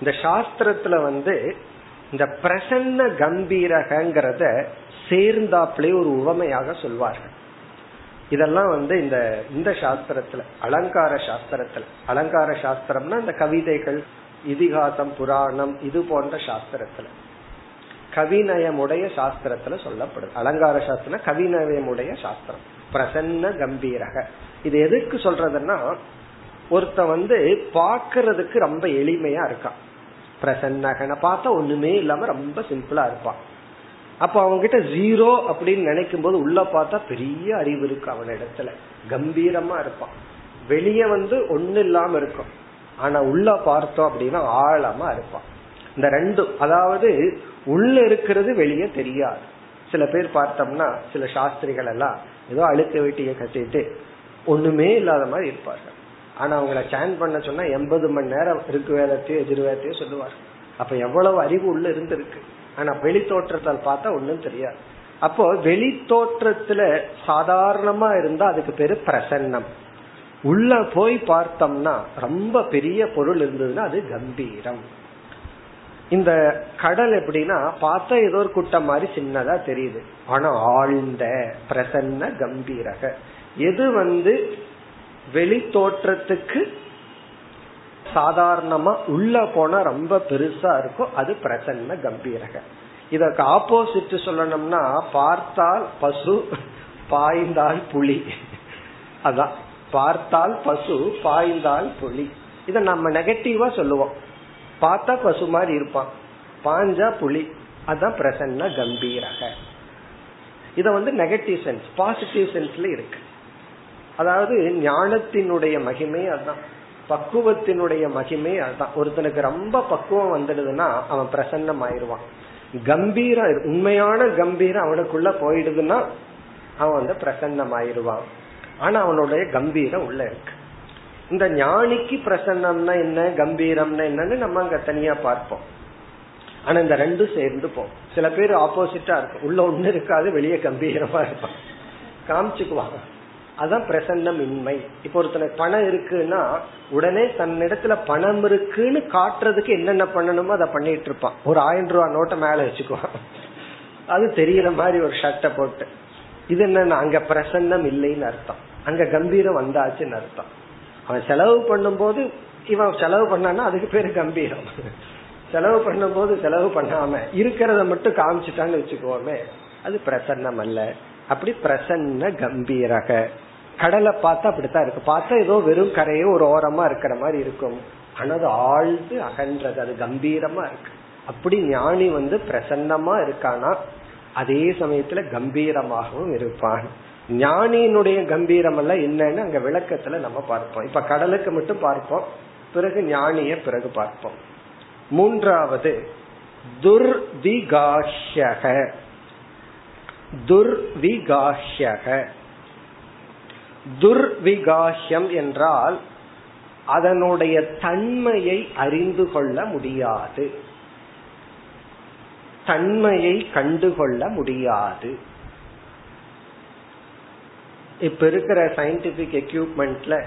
இந்த சாஸ்திரத்துல வந்து இந்த பிரசன்ன கம்பீரகங்கிறத சேர்ந்தாப்லே ஒரு உவமையாக சொல்வார்கள். இதெல்லாம் வந்து இந்த இந்த சாஸ்திரத்துல அலங்கார சாஸ்திரத்துல. அலங்கார சாஸ்திரம்னா இந்த கவிதைகள் இதிகாசம் புராணம் இது போன்ற சாஸ்திரத்துல. கவிநயமுடைய சாஸ்திரத்துல சொல்லப்படுது. அலங்கார சாஸ்திரம் கவிநயமுடைய சாஸ்திரம். பிரசன்ன கம்பீரக. இது எதுக்கு சொல்றதுன்னா ஒருத்த வந்து பாக்குறதுக்கு ரொம்ப எளிமையா இருக்கான். பிரசன்னகனை பார்த்தா ஒண்ணுமே இல்லாம ரொம்ப சிம்பிளா இருப்பான். அப்ப அவங்க கிட்ட ஜீரோ அப்படின்னு நினைக்கும் போது உள்ள பார்த்தா பெரிய அறிவு இருக்கு அவன் இடத்துல. கம்பீரமா இருப்பான். வெளியே வந்து ஒண்ணு இல்லாம இருக்கும். ஆனா உள்ள பார்த்தோம் அப்படின்னா ஆழமா இருப்பான். இந்த ரெண்டும் அதாவது உள்ள இருக்கிறது வெளியே தெரியாது. சில பேர் பார்த்தோம்னா சில சாஸ்திரிகள் எல்லாம் ஏதோ அழுக்க வெட்டிய கட்டிட்டு ஒண்ணுமே இல்லாத மாதிரி இருப்பார்கள். ஆனா அவங்கள சேன் பண்ண சொன்னா எண்பது மணி நேரம் இருக்கு வேதத்தையோ எதிர்வேதத்தையோ சொல்லுவார் அப்ப எவ்வளவு அறிவு உள்ள இருந்திருக்கு. ஆனா வெளி தோற்றத்தால் பார்த்தா ஒண்ணும் தெரியாது. அப்போ வெளி தோற்றத்துல சாதாரணமா இருந்தா அதுக்கு பேரு பிரசன்னம். உள்ள போய் பார்த்தோம்னா ரொம்ப பெரிய பொருள் இருந்ததுன்னா அது கம்பீரம். இந்த கடல் எப்படின்னா பார்த்தா ஏதோ ஒரு குட்டம் மாதிரி சின்னதா தெரியுது. ஆனா ஆழ்ந்த பிரசன்ன கம்பீரக. எது வந்து வெளி தோற்றத்துக்கு சாதாரணமா உள்ள போனா ரொம்ப பெருசா இருக்கும். அது பிரசன்ன கம்பீரக. இதற்கு ஆப்போசிட் சொல்லணும்னா பார்த்தால் பசு பாய்ந்தால் புலி. அதான். பார்த்தால் பசு பாய்ந்தால் புலி. இத நம்ம நெகட்டிவா சொல்லுவோம். பார்த்தா பசு மாதிரி இருப்பான். பாஞ்சா புலி. அதான் பிரசன்ன கம்பீரக. இத வந்து நெகட்டிவ் சென்ஸ் பாசிட்டிவ் சென்ஸ்ல இருக்கு. அதாவது ஞானத்தினுடைய மகிமை அதான் பக்குவத்தினுடைய மகிமை அதுதான். ஒருத்தனுக்கு ரொம்ப பக்குவம் வந்துடுதுன்னா அவன் பிரசன்னம் ஆயிடுவான் கம்பீரம் உண்மையான கம்பீரம் அவனுக்குள்ள போயிடுதுன்னா அவன் வந்து பிரசன்னம் ஆயிடுவான் ஆனா அவனுடைய கம்பீரம் உள்ள இருக்கு. இந்த ஞானிக்கு பிரசன்னம்னா என்ன கம்பீரம்னா என்னன்னு நம்ம அங்க தனியா பார்ப்போம். ஆனா இந்த ரெண்டும் சேர்ந்து போ. சில பேர் ஆப்போசிட்டா இருக்கும் உள்ள ஒண்ணு இருக்காது வெளியே கம்பீரமா இருப்பான். காமிச்சுக்குவாங்க. அதான் பிரசன்னம் இன்மை இப்ப ஒருத்தனுக்கு பணம் இருக்குன்னா உடனே தன்னிடத்துல பணம் இருக்குன்னு காட்டுறதுக்கு என்னென்ன பண்ணணுமோ அதை பண்ணிட்டு இருப்பான். ஒரு ஆயிரம் ரூபாய் நோட்டை மேல வச்சுக்குவான் அது தெரியற மாதிரி ஒரு ஷர்ட்டை போட்டு. இது என்ன அங்க பிரசன்னம் இல்லைன்னு அர்த்தம். அங்க கம்பீரம் வந்தாச்சுன்னு அர்த்தம். அவன் செலவு பண்ணும்போது இவன் செலவு பண்ணான்னா அதுக்கு பேரு கம்பீரம். செலவு பண்ணும்போது செலவு பண்ணாம இருக்கிறத மட்டும் காமிச்சிட்டான்னு வச்சுக்கோமே அது பிரசன்னம் அல்ல. அப்படி பிரசன்ன கம்பீரக. கடலை பார்த்தா அப்படித்தான் இருக்கு. பார்த்தா ஏதோ வெறும் கரையோ ஒரு ஓரமா இருக்கிற மாதிரி இருக்கும். ஆனா அது ஆழ்ந்து அகன்றது. அது கம்பீரமா இருக்கு. அப்படி ஞானி வந்து பிரசன்னமா இருக்கானா? அதே சமயத்துல கம்பீரமாகவும் இருப்பான். ஞானியினுடைய கம்பீரம் எல்லாம் என்னன்னு அங்க விளக்கத்துல நம்ம பார்ப்போம். இப்ப கடலுக்கு மட்டும் பார்ப்போம். பிறகு ஞானிய பிறகு பார்ப்போம். மூன்றாவது துர்விகாஷ்யக. துர்விகாஷ்யக. துர்விகாஷ்யம் என்றால் அதனுடைய தன்மையை அறிந்து கொள்ள முடியாது. தன்மையை கண்டுகொள்ள முடியாது. இப்ப இருக்கிற சயின்டிபிக் எக்யூப்மெண்ட்ல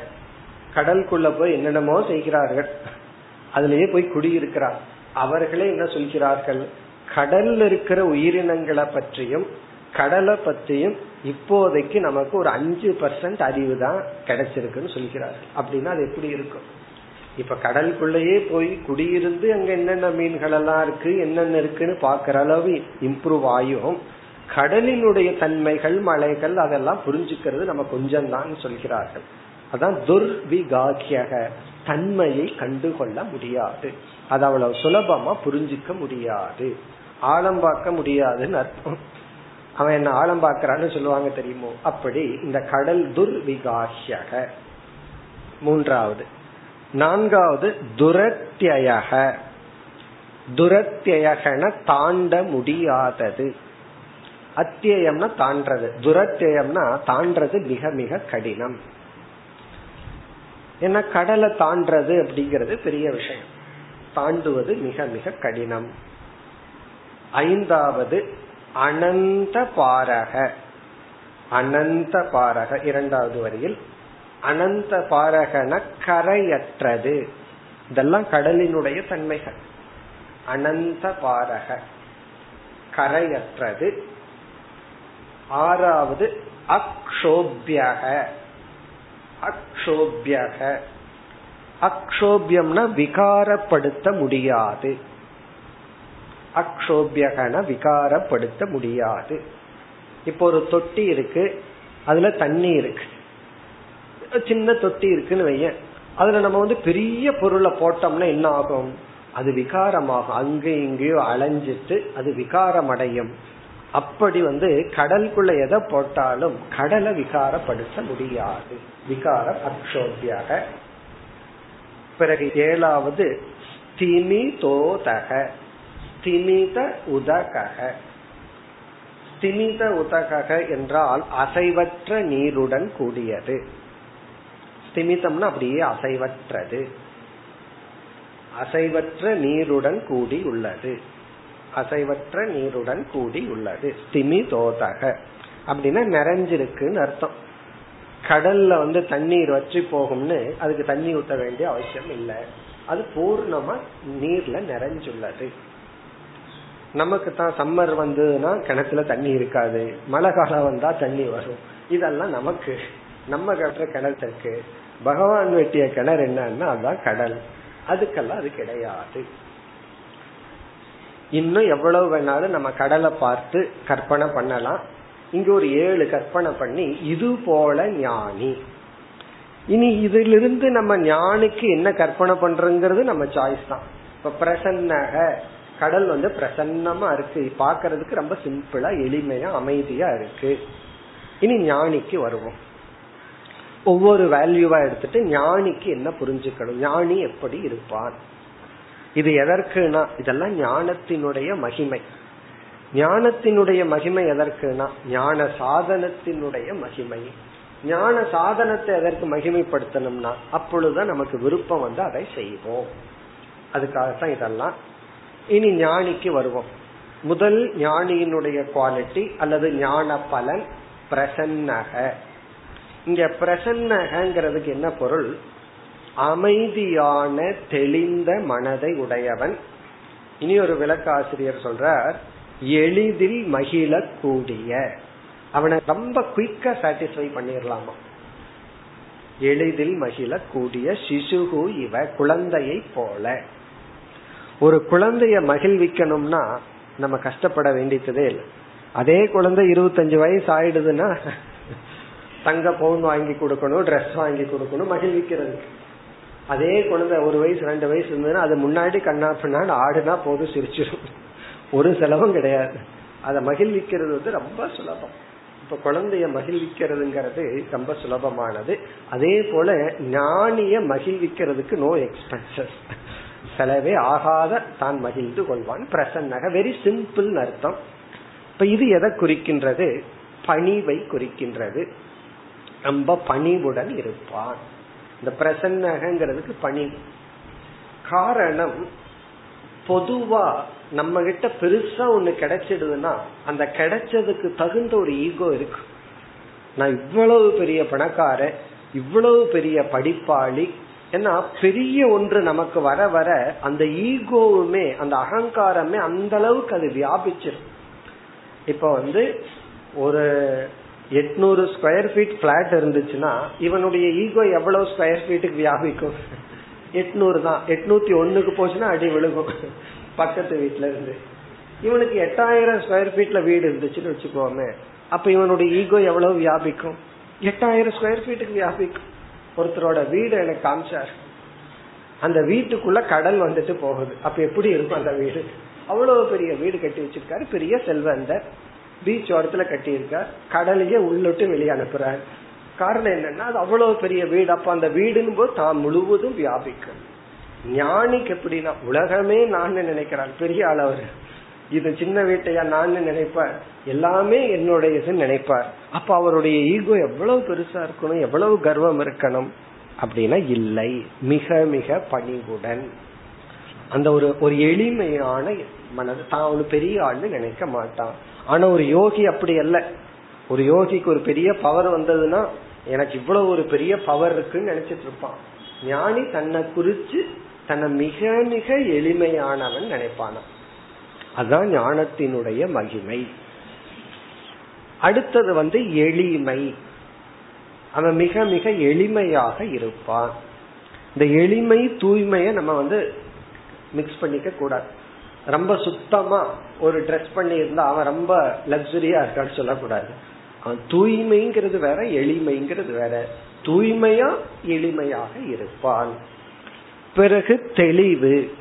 கடலுக்குள்ள போய் என்னென்னமோ செய்கிறார்கள். அதுலயே போய் குடியிருக்கிறார். அவர்களே என்ன சொல்கிறார்கள்? கடல்ல இருக்கிற உயிரினங்களை பற்றியும் கடலை பற்றியும் இப்போதைக்கு நமக்கு ஒரு அஞ்சு பர்சன்ட் அறிவு தான் கிடைச்சிருக்குன்னு சொல்கிறார். அப்படின்னா அது எப்படி இருக்கும்? இப்ப கடலுக்குள்ளேயே போய் குடியிருந்து அங்க என்னென்ன மீன்கள் எல்லாம் இருக்கு என்னென்ன இருக்குன்னு பாக்குற அளவு இம்ப்ரூவ் ஆயும். கடலினுடைய தன்மைகள் மலைகள் அதெல்லாம் புரிஞ்சுக்கிறது நம்ம கொஞ்சம் தான் சொல்கிறார்கள். அதான் துர்விகாக்கியக தன்மையை கண்டுகொள்ள முடியாது. அது அவ்வளவு சுலபமா புரிஞ்சுக்க முடியாது. ஆழம் பார்க்க முடியாதுன்னு அர்த்தம். அவன் என்ன ஆழம் பார்க்கறான்னு சொல்லுவாங்க தெரியுமோ? அப்படி இந்த கடல் துர்விகாஷ்யக மூன்றாவது. நான்காவது துரத்தியக துரத்தியகன தாண்ட முடியாதது. அத்தியம்னா தாண்டது துரத்தியம்னா தாண்டது மிக மிக கடினம். ஏன்னா கடலை தாண்டது அப்படிங்கிறது பெரிய விஷயம். தாண்டுவது மிக மிக கடினம். ஐந்தாவது அனந்த பாரக. அனந்த பாரக இரண்டாவது வரியில். அனந்த பாரகன கரையற்றது. இதெல்லாம் கடலினுடைய தன்மைகள். அனந்த பாரக கரையற்றது. ஆறாவது அக்ஷோபியக. அக்ஷோபியக. அக்ஷோபியம்னா விகாரப்படுத்த முடியாது. அக்ஷோபியகன விகாரப்படுத்த முடியாது. இப்போ ஒரு தொட்டி இருக்கு அதுல தண்ணி இருக்கு. சின்ன தொட்டி இருக்குன்னு வைய அதுல நம்ம வந்து பெரிய பொருளை போட்டோம்னா என்ன ஆகும்? அது விகாரமாகும். அங்கேயும் இங்கேயோ அலைஞ்சிட்டு அது விகாரம் அடையும் அப்படி வந்து கடலுக்குள்ள எதை போட்டாலும் கடலை விகாரப்படுத்த முடியாது. விகாரம் அக்ஷோபியாக. பிறகு ஏழாவது ஸ்திமிதோதக. ஸ்திமித உதகக. ஸ்திமித உதகக என்றால் அசைவற்ற நீருடன் கூடியது. ஸ்திமிதம்னா அப்படியே அசைவற்றது. அசைவற்ற நீருடன் கூடி உள்ளது. அசைவற்ற நீருடன் கூடி உள்ளது. ஸ்திமி தோதக அப்படின்னா நிறைஞ்சிருக்குன்னு அர்த்தம். கடல்ல வந்து தண்ணீர் வற்றி போகும்னு அதுக்கு தண்ணி ஊத்த வேண்டிய அவசியம் இல்லை. அது பூர்ணமா நீர்ல நிறைஞ்சுள்ளது. நமக்கு தான் சம்மர் வந்ததுன்னா கிணத்துல தண்ணி இருக்காது. மழை காலம் வந்தா தண்ணி வரும். இதெல்லாம் நமக்கு நம்ம கட்டுற கிணத்துக்கு. பகவான் வெட்டிய கிணறு என்னன்னா அதுதான் கடல். அதுக்கெல்லாம் அது கிடையாது. இன்னும் எவ்வளவு வேணாலும் நம்ம கடலை பார்த்து கற்பனை பண்ணலாம். இங்க ஒரு ஏழு கற்பனை பண்ணி இது போல ஞானி. இனி இதிலிருந்து நம்ம ஞானிக்கு என்ன கற்பனை பண்றோங்கிறது நம்ம சாய்ஸ் தான். இப்ப பிரசன்னக கடல் வந்து பிரசன்னமா இருக்கு. பாக்குறதுக்கு ரொம்ப சிம்பிளா எளிமையா அமைதியா இருக்கு. இனி ஞானிக்கு வருவோம். ஒவ்வொரு வேல்யூவா எடுத்துட்டு ஞானிக்கு என்ன புரிஞ்சுக்கணும்? ஞானி எப்படி இருப்பான்? இது எதற்குனா இதெல்லாம் ஞானத்தினுடைய மகிமை. ஞானத்தினுடைய மகிமை எதற்குனா ஞான சாதனத்தினுடைய மகிமை. ஞான சாதனத்தை எதற்கு மகிமைப்படுத்தணும்னா அப்பொழுதுதான் நமக்கு விருப்பம் வந்து அதை செய்வோம். அதுக்காகத்தான் இதெல்லாம் இனி ஞானிக்கு வருவோம். முதல் ஞானியினுடைய குவாலிட்டி அல்லது ஞான பலன் பிரசன்னக. இங்க பிரசன்னகங்கிறதுக்கு என்ன பொருள்? அமைதியான தெளிந்த மனதை உடையவன். இனி ஒரு விளக்காசிரியர் சொல்றார் எளிதில் மகிழக்கூடிய. அவனை ரொம்ப குயிக்கா சாட்டிஸ்ஃபை பண்ணிடலாமா எளிதில் மகிழக்கூடிய கூடிய சிசுகு இவ குழந்தையை போல. ஒரு குழந்தைய மகிழ்விக்கணும்னா நம்ம கஷ்டப்பட வேண்டியதே இல்லை. அதே குழந்தை இருபத்தஞ்சு வயசு ஆயிடுதுன்னா தங்க பவுன் வாங்கி கொடுக்கணும் ட்ரெஸ் வாங்கி கொடுக்கணும் மகிழ்விக்கிறதுக்கு அதே குழந்தை ஒரு வயசு ரெண்டு வயசு இருந்ததுன்னா அது முன்னாடி கண்ணா பின்னாடி ஆடுனா போதும் சிரிச்சிடும் ஒரு செலவும் கிடையாது. அதை மகிழ்விக்கிறது வந்து ரொம்ப சுலபம். இப்ப குழந்தைய மகிழ்விக்கிறதுங்கிறது ரொம்ப சுலபமானது. அதே போல ஞானிய மகிழ்விக்கிறதுக்கு நோ எக்ஸ்பென்சஸ் செலவே ஆகாத தான் மகிழ்ந்து கொள்வான். பிரசன்னக வெரி சிம்பிள் அர்த்தம். இப்ப இது எதை குறிக்கின்றது? பணிவை குறிக்கின்றது. ரொம்ப பணிவுடன் இருப்பான். இந்த பிரசன்னகங்கிறதுக்கு பணி. காரணம் பொதுவா நம்ம கிட்ட பெருசா ஒண்ணு கிடைச்சிடுதுன்னா அந்த கிடைச்சதுக்கு தகுந்த ஒரு ஈகோ இருக்கு. நான் இவ்வளவு பெரிய பணக்காரன் இவ்வளவு பெரிய படிப்பாளி ஏன்னா பெரிய ஒன்று நமக்கு வர வர அந்த ஈகோவுமே அந்த அகங்காரமே அந்த அளவுக்கு அது வியாபிச்சிடும் இப்ப வந்து ஒரு எட்நூறு ஸ்கொயர் ஃபீட் பிளாட் இருந்துச்சுன்னா இவனுடைய ஈகோ எவ்வளவு ஸ்கொயர் ஃபீட்டுக்கு வியாபிக்கும்? எட்நூறு தான். எட்நூத்தி ஒண்ணுக்கு போச்சுன்னா அடி விழுகும். பக்கத்து வீட்டுல இருந்து. இவனுக்கு எட்டாயிரம் ஸ்கொயர் ஃபீட்ல வீடு இருந்துச்சுன்னு வச்சுக்கோமே அப்ப இவனுடைய ஈகோ எவ்வளவு வியாபிக்கும்? எட்டாயிரம் ஸ்கொயர் ஃபீட்டுக்கு வியாபிக்கும். ஒருத்தரோட வீடு எனக்கு காமிச்சார். அந்த வீட்டுக்குள்ள கடல் வந்துட்டு போகுது. அப்ப எப்படி இருக்கும் அந்த வீடு? அவ்வளவு பெரிய வீடு கட்டி வச்சிருக்காரு. பெரிய செல்வந்தர். பீச் ஓரத்துல கட்டியிருக்கார். கடலையே உள்ளிட்டு வெளியே அனுப்புறாரு. காரணம் என்னன்னா அது அவ்வளவு பெரிய வீடு. அப்ப அந்த வீடுன்னு போது தான் முழுவதும் வியாபிக்கும். ஞானிக்கு எப்படின்னா உலகமே நான் நினைக்கிறான் பெரிய அளவர் இது சின்ன வீட்டையா நான் நினைப்பார் எல்லாமே என்னுடையதுன்னு நினைப்பார். அப்ப அவருடைய ஈகோ எவ்வளவு பெருசா இருக்கணும் எவ்வளவு கர்வம் இருக்கணும் அப்படின்னா இல்லை. மிக மிக பணிவுடன். அந்த ஒரு ஒரு எளிமையான மனது தான் ஒரு பெரிய ஆள்னு நினைக்க மாட்டான். ஆனா ஒரு யோகி அப்படி அல்ல. ஒரு யோகிக்கு ஒரு பெரிய பவர் வந்ததுன்னா எனக்கு இவ்வளவு ஒரு பெரிய பவர் இருக்குன்னு நினைச்சிட்டு இருப்பான். ஞானி தன்னை குறிச்சு தன்னை மிக மிக எளிமையானவன் நினைப்பானான் அதுதான் ஞானத்தினுடைய மகிமை. அடுத்தது வந்து எளிமை. அவன் மிக மிக எளிமையாக இருப்பான். இந்த எளிமை தூய்மையை நம்ம வந்து மிக்ஸ் பண்ணிக்க கூடாது. ரொம்ப சுத்தமா ஒரு ட்ரெஸ் பண்ணி இருந்தா அவன் ரொம்ப லக்ஸுரியா இருக்கான்னு சொல்லக்கூடாது. அவன் தூய்மைங்கிறது வேற எளிமைங்கிறது வேற. தூய்மையா எளிமையாக இருப்பான். பிறகு தெளிவு.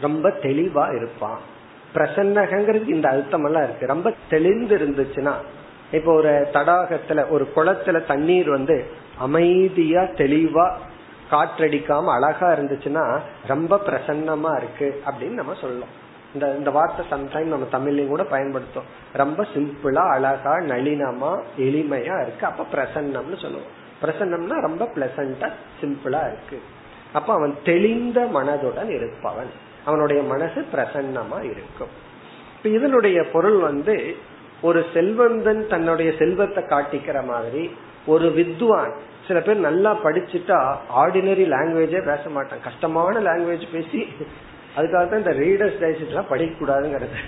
ரொம்ப தெளிவா இருப்பான். பிரசன்னகங்கிறது இந்த அழுத்தம் எல்லாம் இருக்கு. ரொம்ப தெளிந்து இருந்துச்சுன்னா இப்போ ஒரு தடாகத்துல ஒரு குளத்துல தண்ணீர் வந்து அமைதியா தெளிவா காற்றடிக்காம அழகா இருந்துச்சுன்னா ரொம்ப பிரசன்னமா இருக்கு அப்படின்னு நம்ம சொல்லலாம். இந்த இந்த வார்த்தை சம்டைம் நம்ம தமிழ்லையும் கூட பயன்படுத்தும். ரொம்ப சிம்பிளா அழகா நளினமா எளிமையா இருக்கு. அப்ப பிரசன்னம்னு சொல்லுவோம். பிரசன்னம்னா ரொம்ப பிளசண்டா சிம்பிளா இருக்கு. அப்ப அவன் தெளிந்த மனதுடன் இருப்பவன். அவனுடைய மனசு பிரசன்னமா இருக்கும். இப்ப இதனுடைய பொருள் வந்து ஒரு செல்வந்தன் தன்னுடைய செல்வத்தை காட்டிக்கிற மாதிரி ஒரு வித்வான் சில பேர் நல்லா படிச்சுட்டா ஆர்டினரி லாங்குவேஜே பேச மாட்டான். கஷ்டமான லாங்குவேஜ் பேசி அதுக்காக தான் இந்த ரீடர்ஸ் டைசஸ் எல்லாம் படிக்க கூடாதுங்கிறது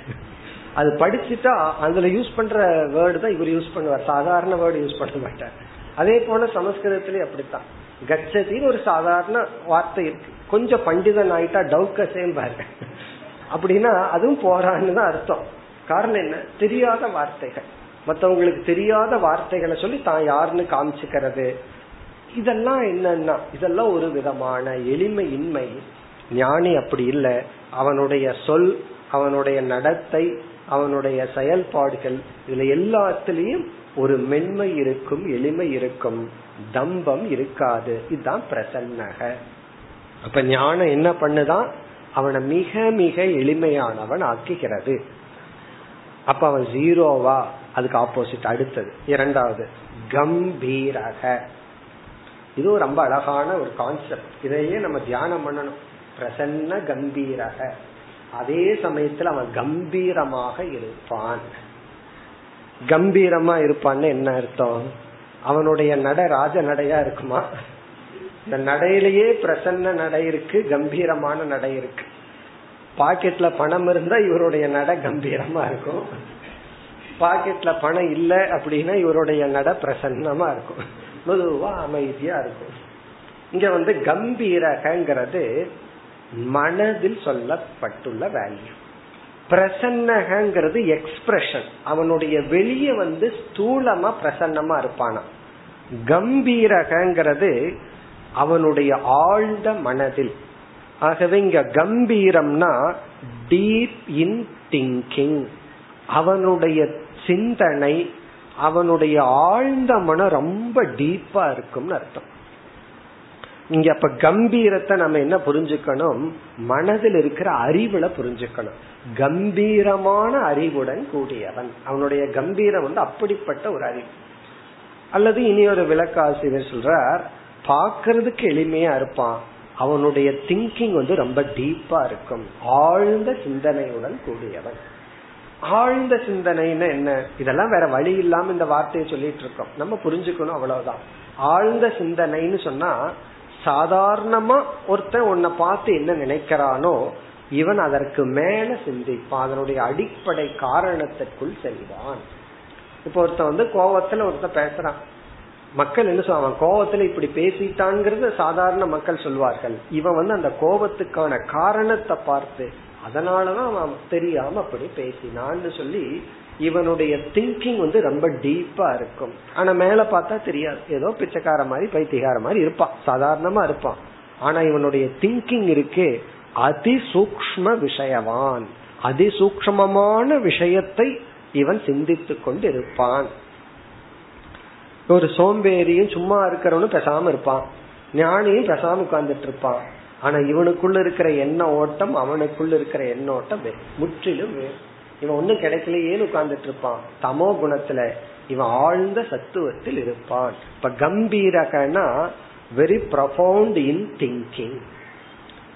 அது படிச்சுட்டா அதுல யூஸ் பண்ற வேர்டு தான் இவர் யூஸ் பண்ணுவார். சாதாரண வேர்டு யூஸ் பண்ண மாட்டார். அதே போல சமஸ்கிருதத்திலயும் அப்படித்தான். கச்சதின்னு ஒரு சாதாரண வார்த்தை இருக்கு. கொஞ்சம் பண்டிதன் ஆயிட்டா டவுக்கசேம் பாருங்க அப்படின்னா அதுவும் போறான்னு தான் அர்த்தம். காரணம் என்ன? தெரியாத வார்த்தைகள். மற்றவங்களுக்கு தெரியாத வார்த்தைகளை சொல்லி தான் யாருன்னு காமிச்சுக்கிறது. இதெல்லாம் என்னன்னா இதெல்லாம் ஒரு விதமான எளிமையின்மை. ஞானி அப்படி இல்லை. அவனுடைய சொல் அவனுடைய நடத்தை அவனுடைய செயல்பாடுகள் இதுல எல்லாத்திலையும் ஒரு மென்மை இருக்கும் எளிமை இருக்கும். தம்பம் இருக்காது. இதுதான் பிரசன்னக. அப்ப ஞானம் என்ன பண்ணுதான் அவனை மிக மிக எளிமையானவன் ஆக்குகிறது. அப்ப அவன் ஜீரோவா அதுக்கு ஆப்போசிட் அடுத்தது. இரண்டாவது கம்பீரக. இது ரொம்ப அழகான ஒரு கான்செப்ட் இதையே நம்ம தியானம் பண்ணணும். பிரசன்ன கம்பீரக. அதே சமயத்துல அவன் கம்பீரமாக இருப்பான். கம்பீரமா இருப்பான்னு என்ன அர்த்தம்? அவனுடைய நட ராஜ நடையா இருக்குமா? இந்த நடையிலேயே பிரசன்ன நடை இருக்கு கம்பீரமான நடை இருக்கு. பாக்கெட்ல பணம் இருந்தா இவருடைய நடை கம்பீரமா இருக்கும். பாக்கெட்ல பணம் இல்லை அப்படின்னா இவருடைய நட பிரசன்னமா இருக்கும். மெதுவா அமைதியா இருக்கும். இங்க வந்து கம்பீரகங்கிறது மனதில் சொல்லப்பட்டுள்ள வேல்யூ பிரசன்னகங்கிறது எக்ஸ்பிரஷன் அவனுடைய வெளியே வந்து ஸ்தூலமா பிரசன்னமா இருப்பானா கம்பீரகங்கிறது அவனுடைய ஆழ்ந்த மனதில். ஆகவே இங்க கம்பீரம்னா டீப் இன் திங்கிங் அவனுடைய சிந்தனை அவனுடைய ஆழ்ந்த மனம் ரொம்ப டீப்பா இருக்கும்னு அர்த்தம். இங்க அப்ப கம்பீரத்தை நம்ம என்ன புரிஞ்சுக்கணும்? மனதில் இருக்கிற அறிவுல புரிஞ்சுக்கணும். கம்பீரமான அறிவுடன் கூடியவன். அவனுடைய கம்பீரம் வந்து அப்படிப்பட்ட ஒரு அறிவு. அல்லது இனி ஒரு விளக்காசிரியர் சொல்றார் பாக்குறதுக்கு எளிமையா இருப்பான். அவனுடைய திங்கிங் வந்து ரொம்ப டீப்பா இருக்கும். ஆழ்ந்த சிந்தனையுடன் கூடியவன். ஆழ்ந்த சிந்தனைன்னு என்ன? இதெல்லாம் வேற வழி இல்லாம இந்த வார்த்தையை சொல்லிட்டு இருக்கோம். நம்ம புரிஞ்சுக்கணும் அவ்வளவுதான். ஆழ்ந்த சிந்தனைன்னு சொன்னா சாதாரணமா ஒருத்தன் உன்னை பார்த்து என்ன நினைக்கிறானோ இவன் அதற்கு மேல சிந்திப்பான். அதனுடைய அடிப்படை காரணத்திற்குள் செல்வான் இப்ப ஒருத்தன் வந்து கோவத்துல ஒருத்தன் பேசுறான். மக்கள் என்ன சொல்லுவாங்க கோபத்துல இப்படி பேசிட்டான்ங்கிறது சாதாரண மக்கள் சொல்வார்கள். இவன் வந்து அந்த கோபத்துக்கான காரணத்தை பார்த்து அதனாலதான் அவன் தெரியாம அப்படி பேசினான்னு சொல்லி இவனுடைய திங்கிங் வந்து ரொம்ப டீப்பா இருக்கும். ஆனா மேல பார்த்தா தெரியாது. ஏதோ பிச்சைக்கார மாதிரி பைத்தியகார மாதிரி இருப்பான். சாதாரணமா இருப்பான். ஆனா இவனுடைய திங்கிங் இருக்கு அதிசூக்ம விஷயவான். அதிசூக்மமான விஷயத்தை இவன் சிந்தித்து கொண்டு இருப்பான் ஒரு சோம்பேறியும் சும்மா இருக்கிறவனும் பேசாம இருப்பான். ஞானியும் பேசாம உட்கார்ந்துட்டு இருப்பான். ஆனா இவனுக்குள்ள இருக்கிற எண்ண ஓட்டம் அவனுக்குள்ள இருக்கிற எண்ண ஓட்டம் முற்றிலும் வேறு. இவன் ஒன்னும் கிடைக்கலையேன்னு உட்கார்ந்துட்டு இருப்பான். தமோ குணத்துல இவன் ஆழ்ந்த சத்துவத்தில் இருப்பான். இப்ப கம்பீரகனா வெரி ப்ரொஃபவுண்ட் இன் திங்கிங்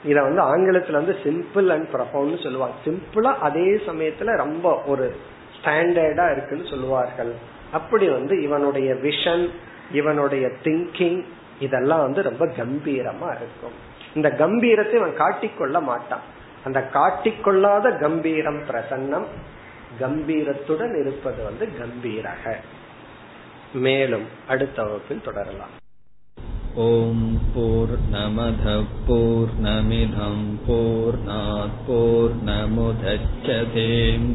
இத வந்து ஆங்கிலத்துல வந்து சிம்பிள் அண்ட் ப்ரொஃபவுண்ட் சொல்லுவாங்க. சிம்பிளா அதே சமயத்துல ரொம்ப ஒரு ஸ்டாண்டர்டா இருக்குன்னு சொல்லுவார்கள். அப்படி வந்து இவனுடைய விஷன் இவனுடைய திங்கிங் இதெல்லாம் வந்து ரொம்ப கம்பீரமா இருக்கும். இந்த கம்பீரத்தை இவன் காட்டிக்கொள்ள மாட்டான். அந்த காட்டிக்கொள்ளாத கம்பீரம் பிரசன்னம் கம்பீரத்துடன் இருப்பது வந்து கம்பீரக. மேலும் அடுத்த வகுப்பில் தொடரலாம். ஓம் போர் நமத போர் நமிதம் போர் நமுதச்சதேம்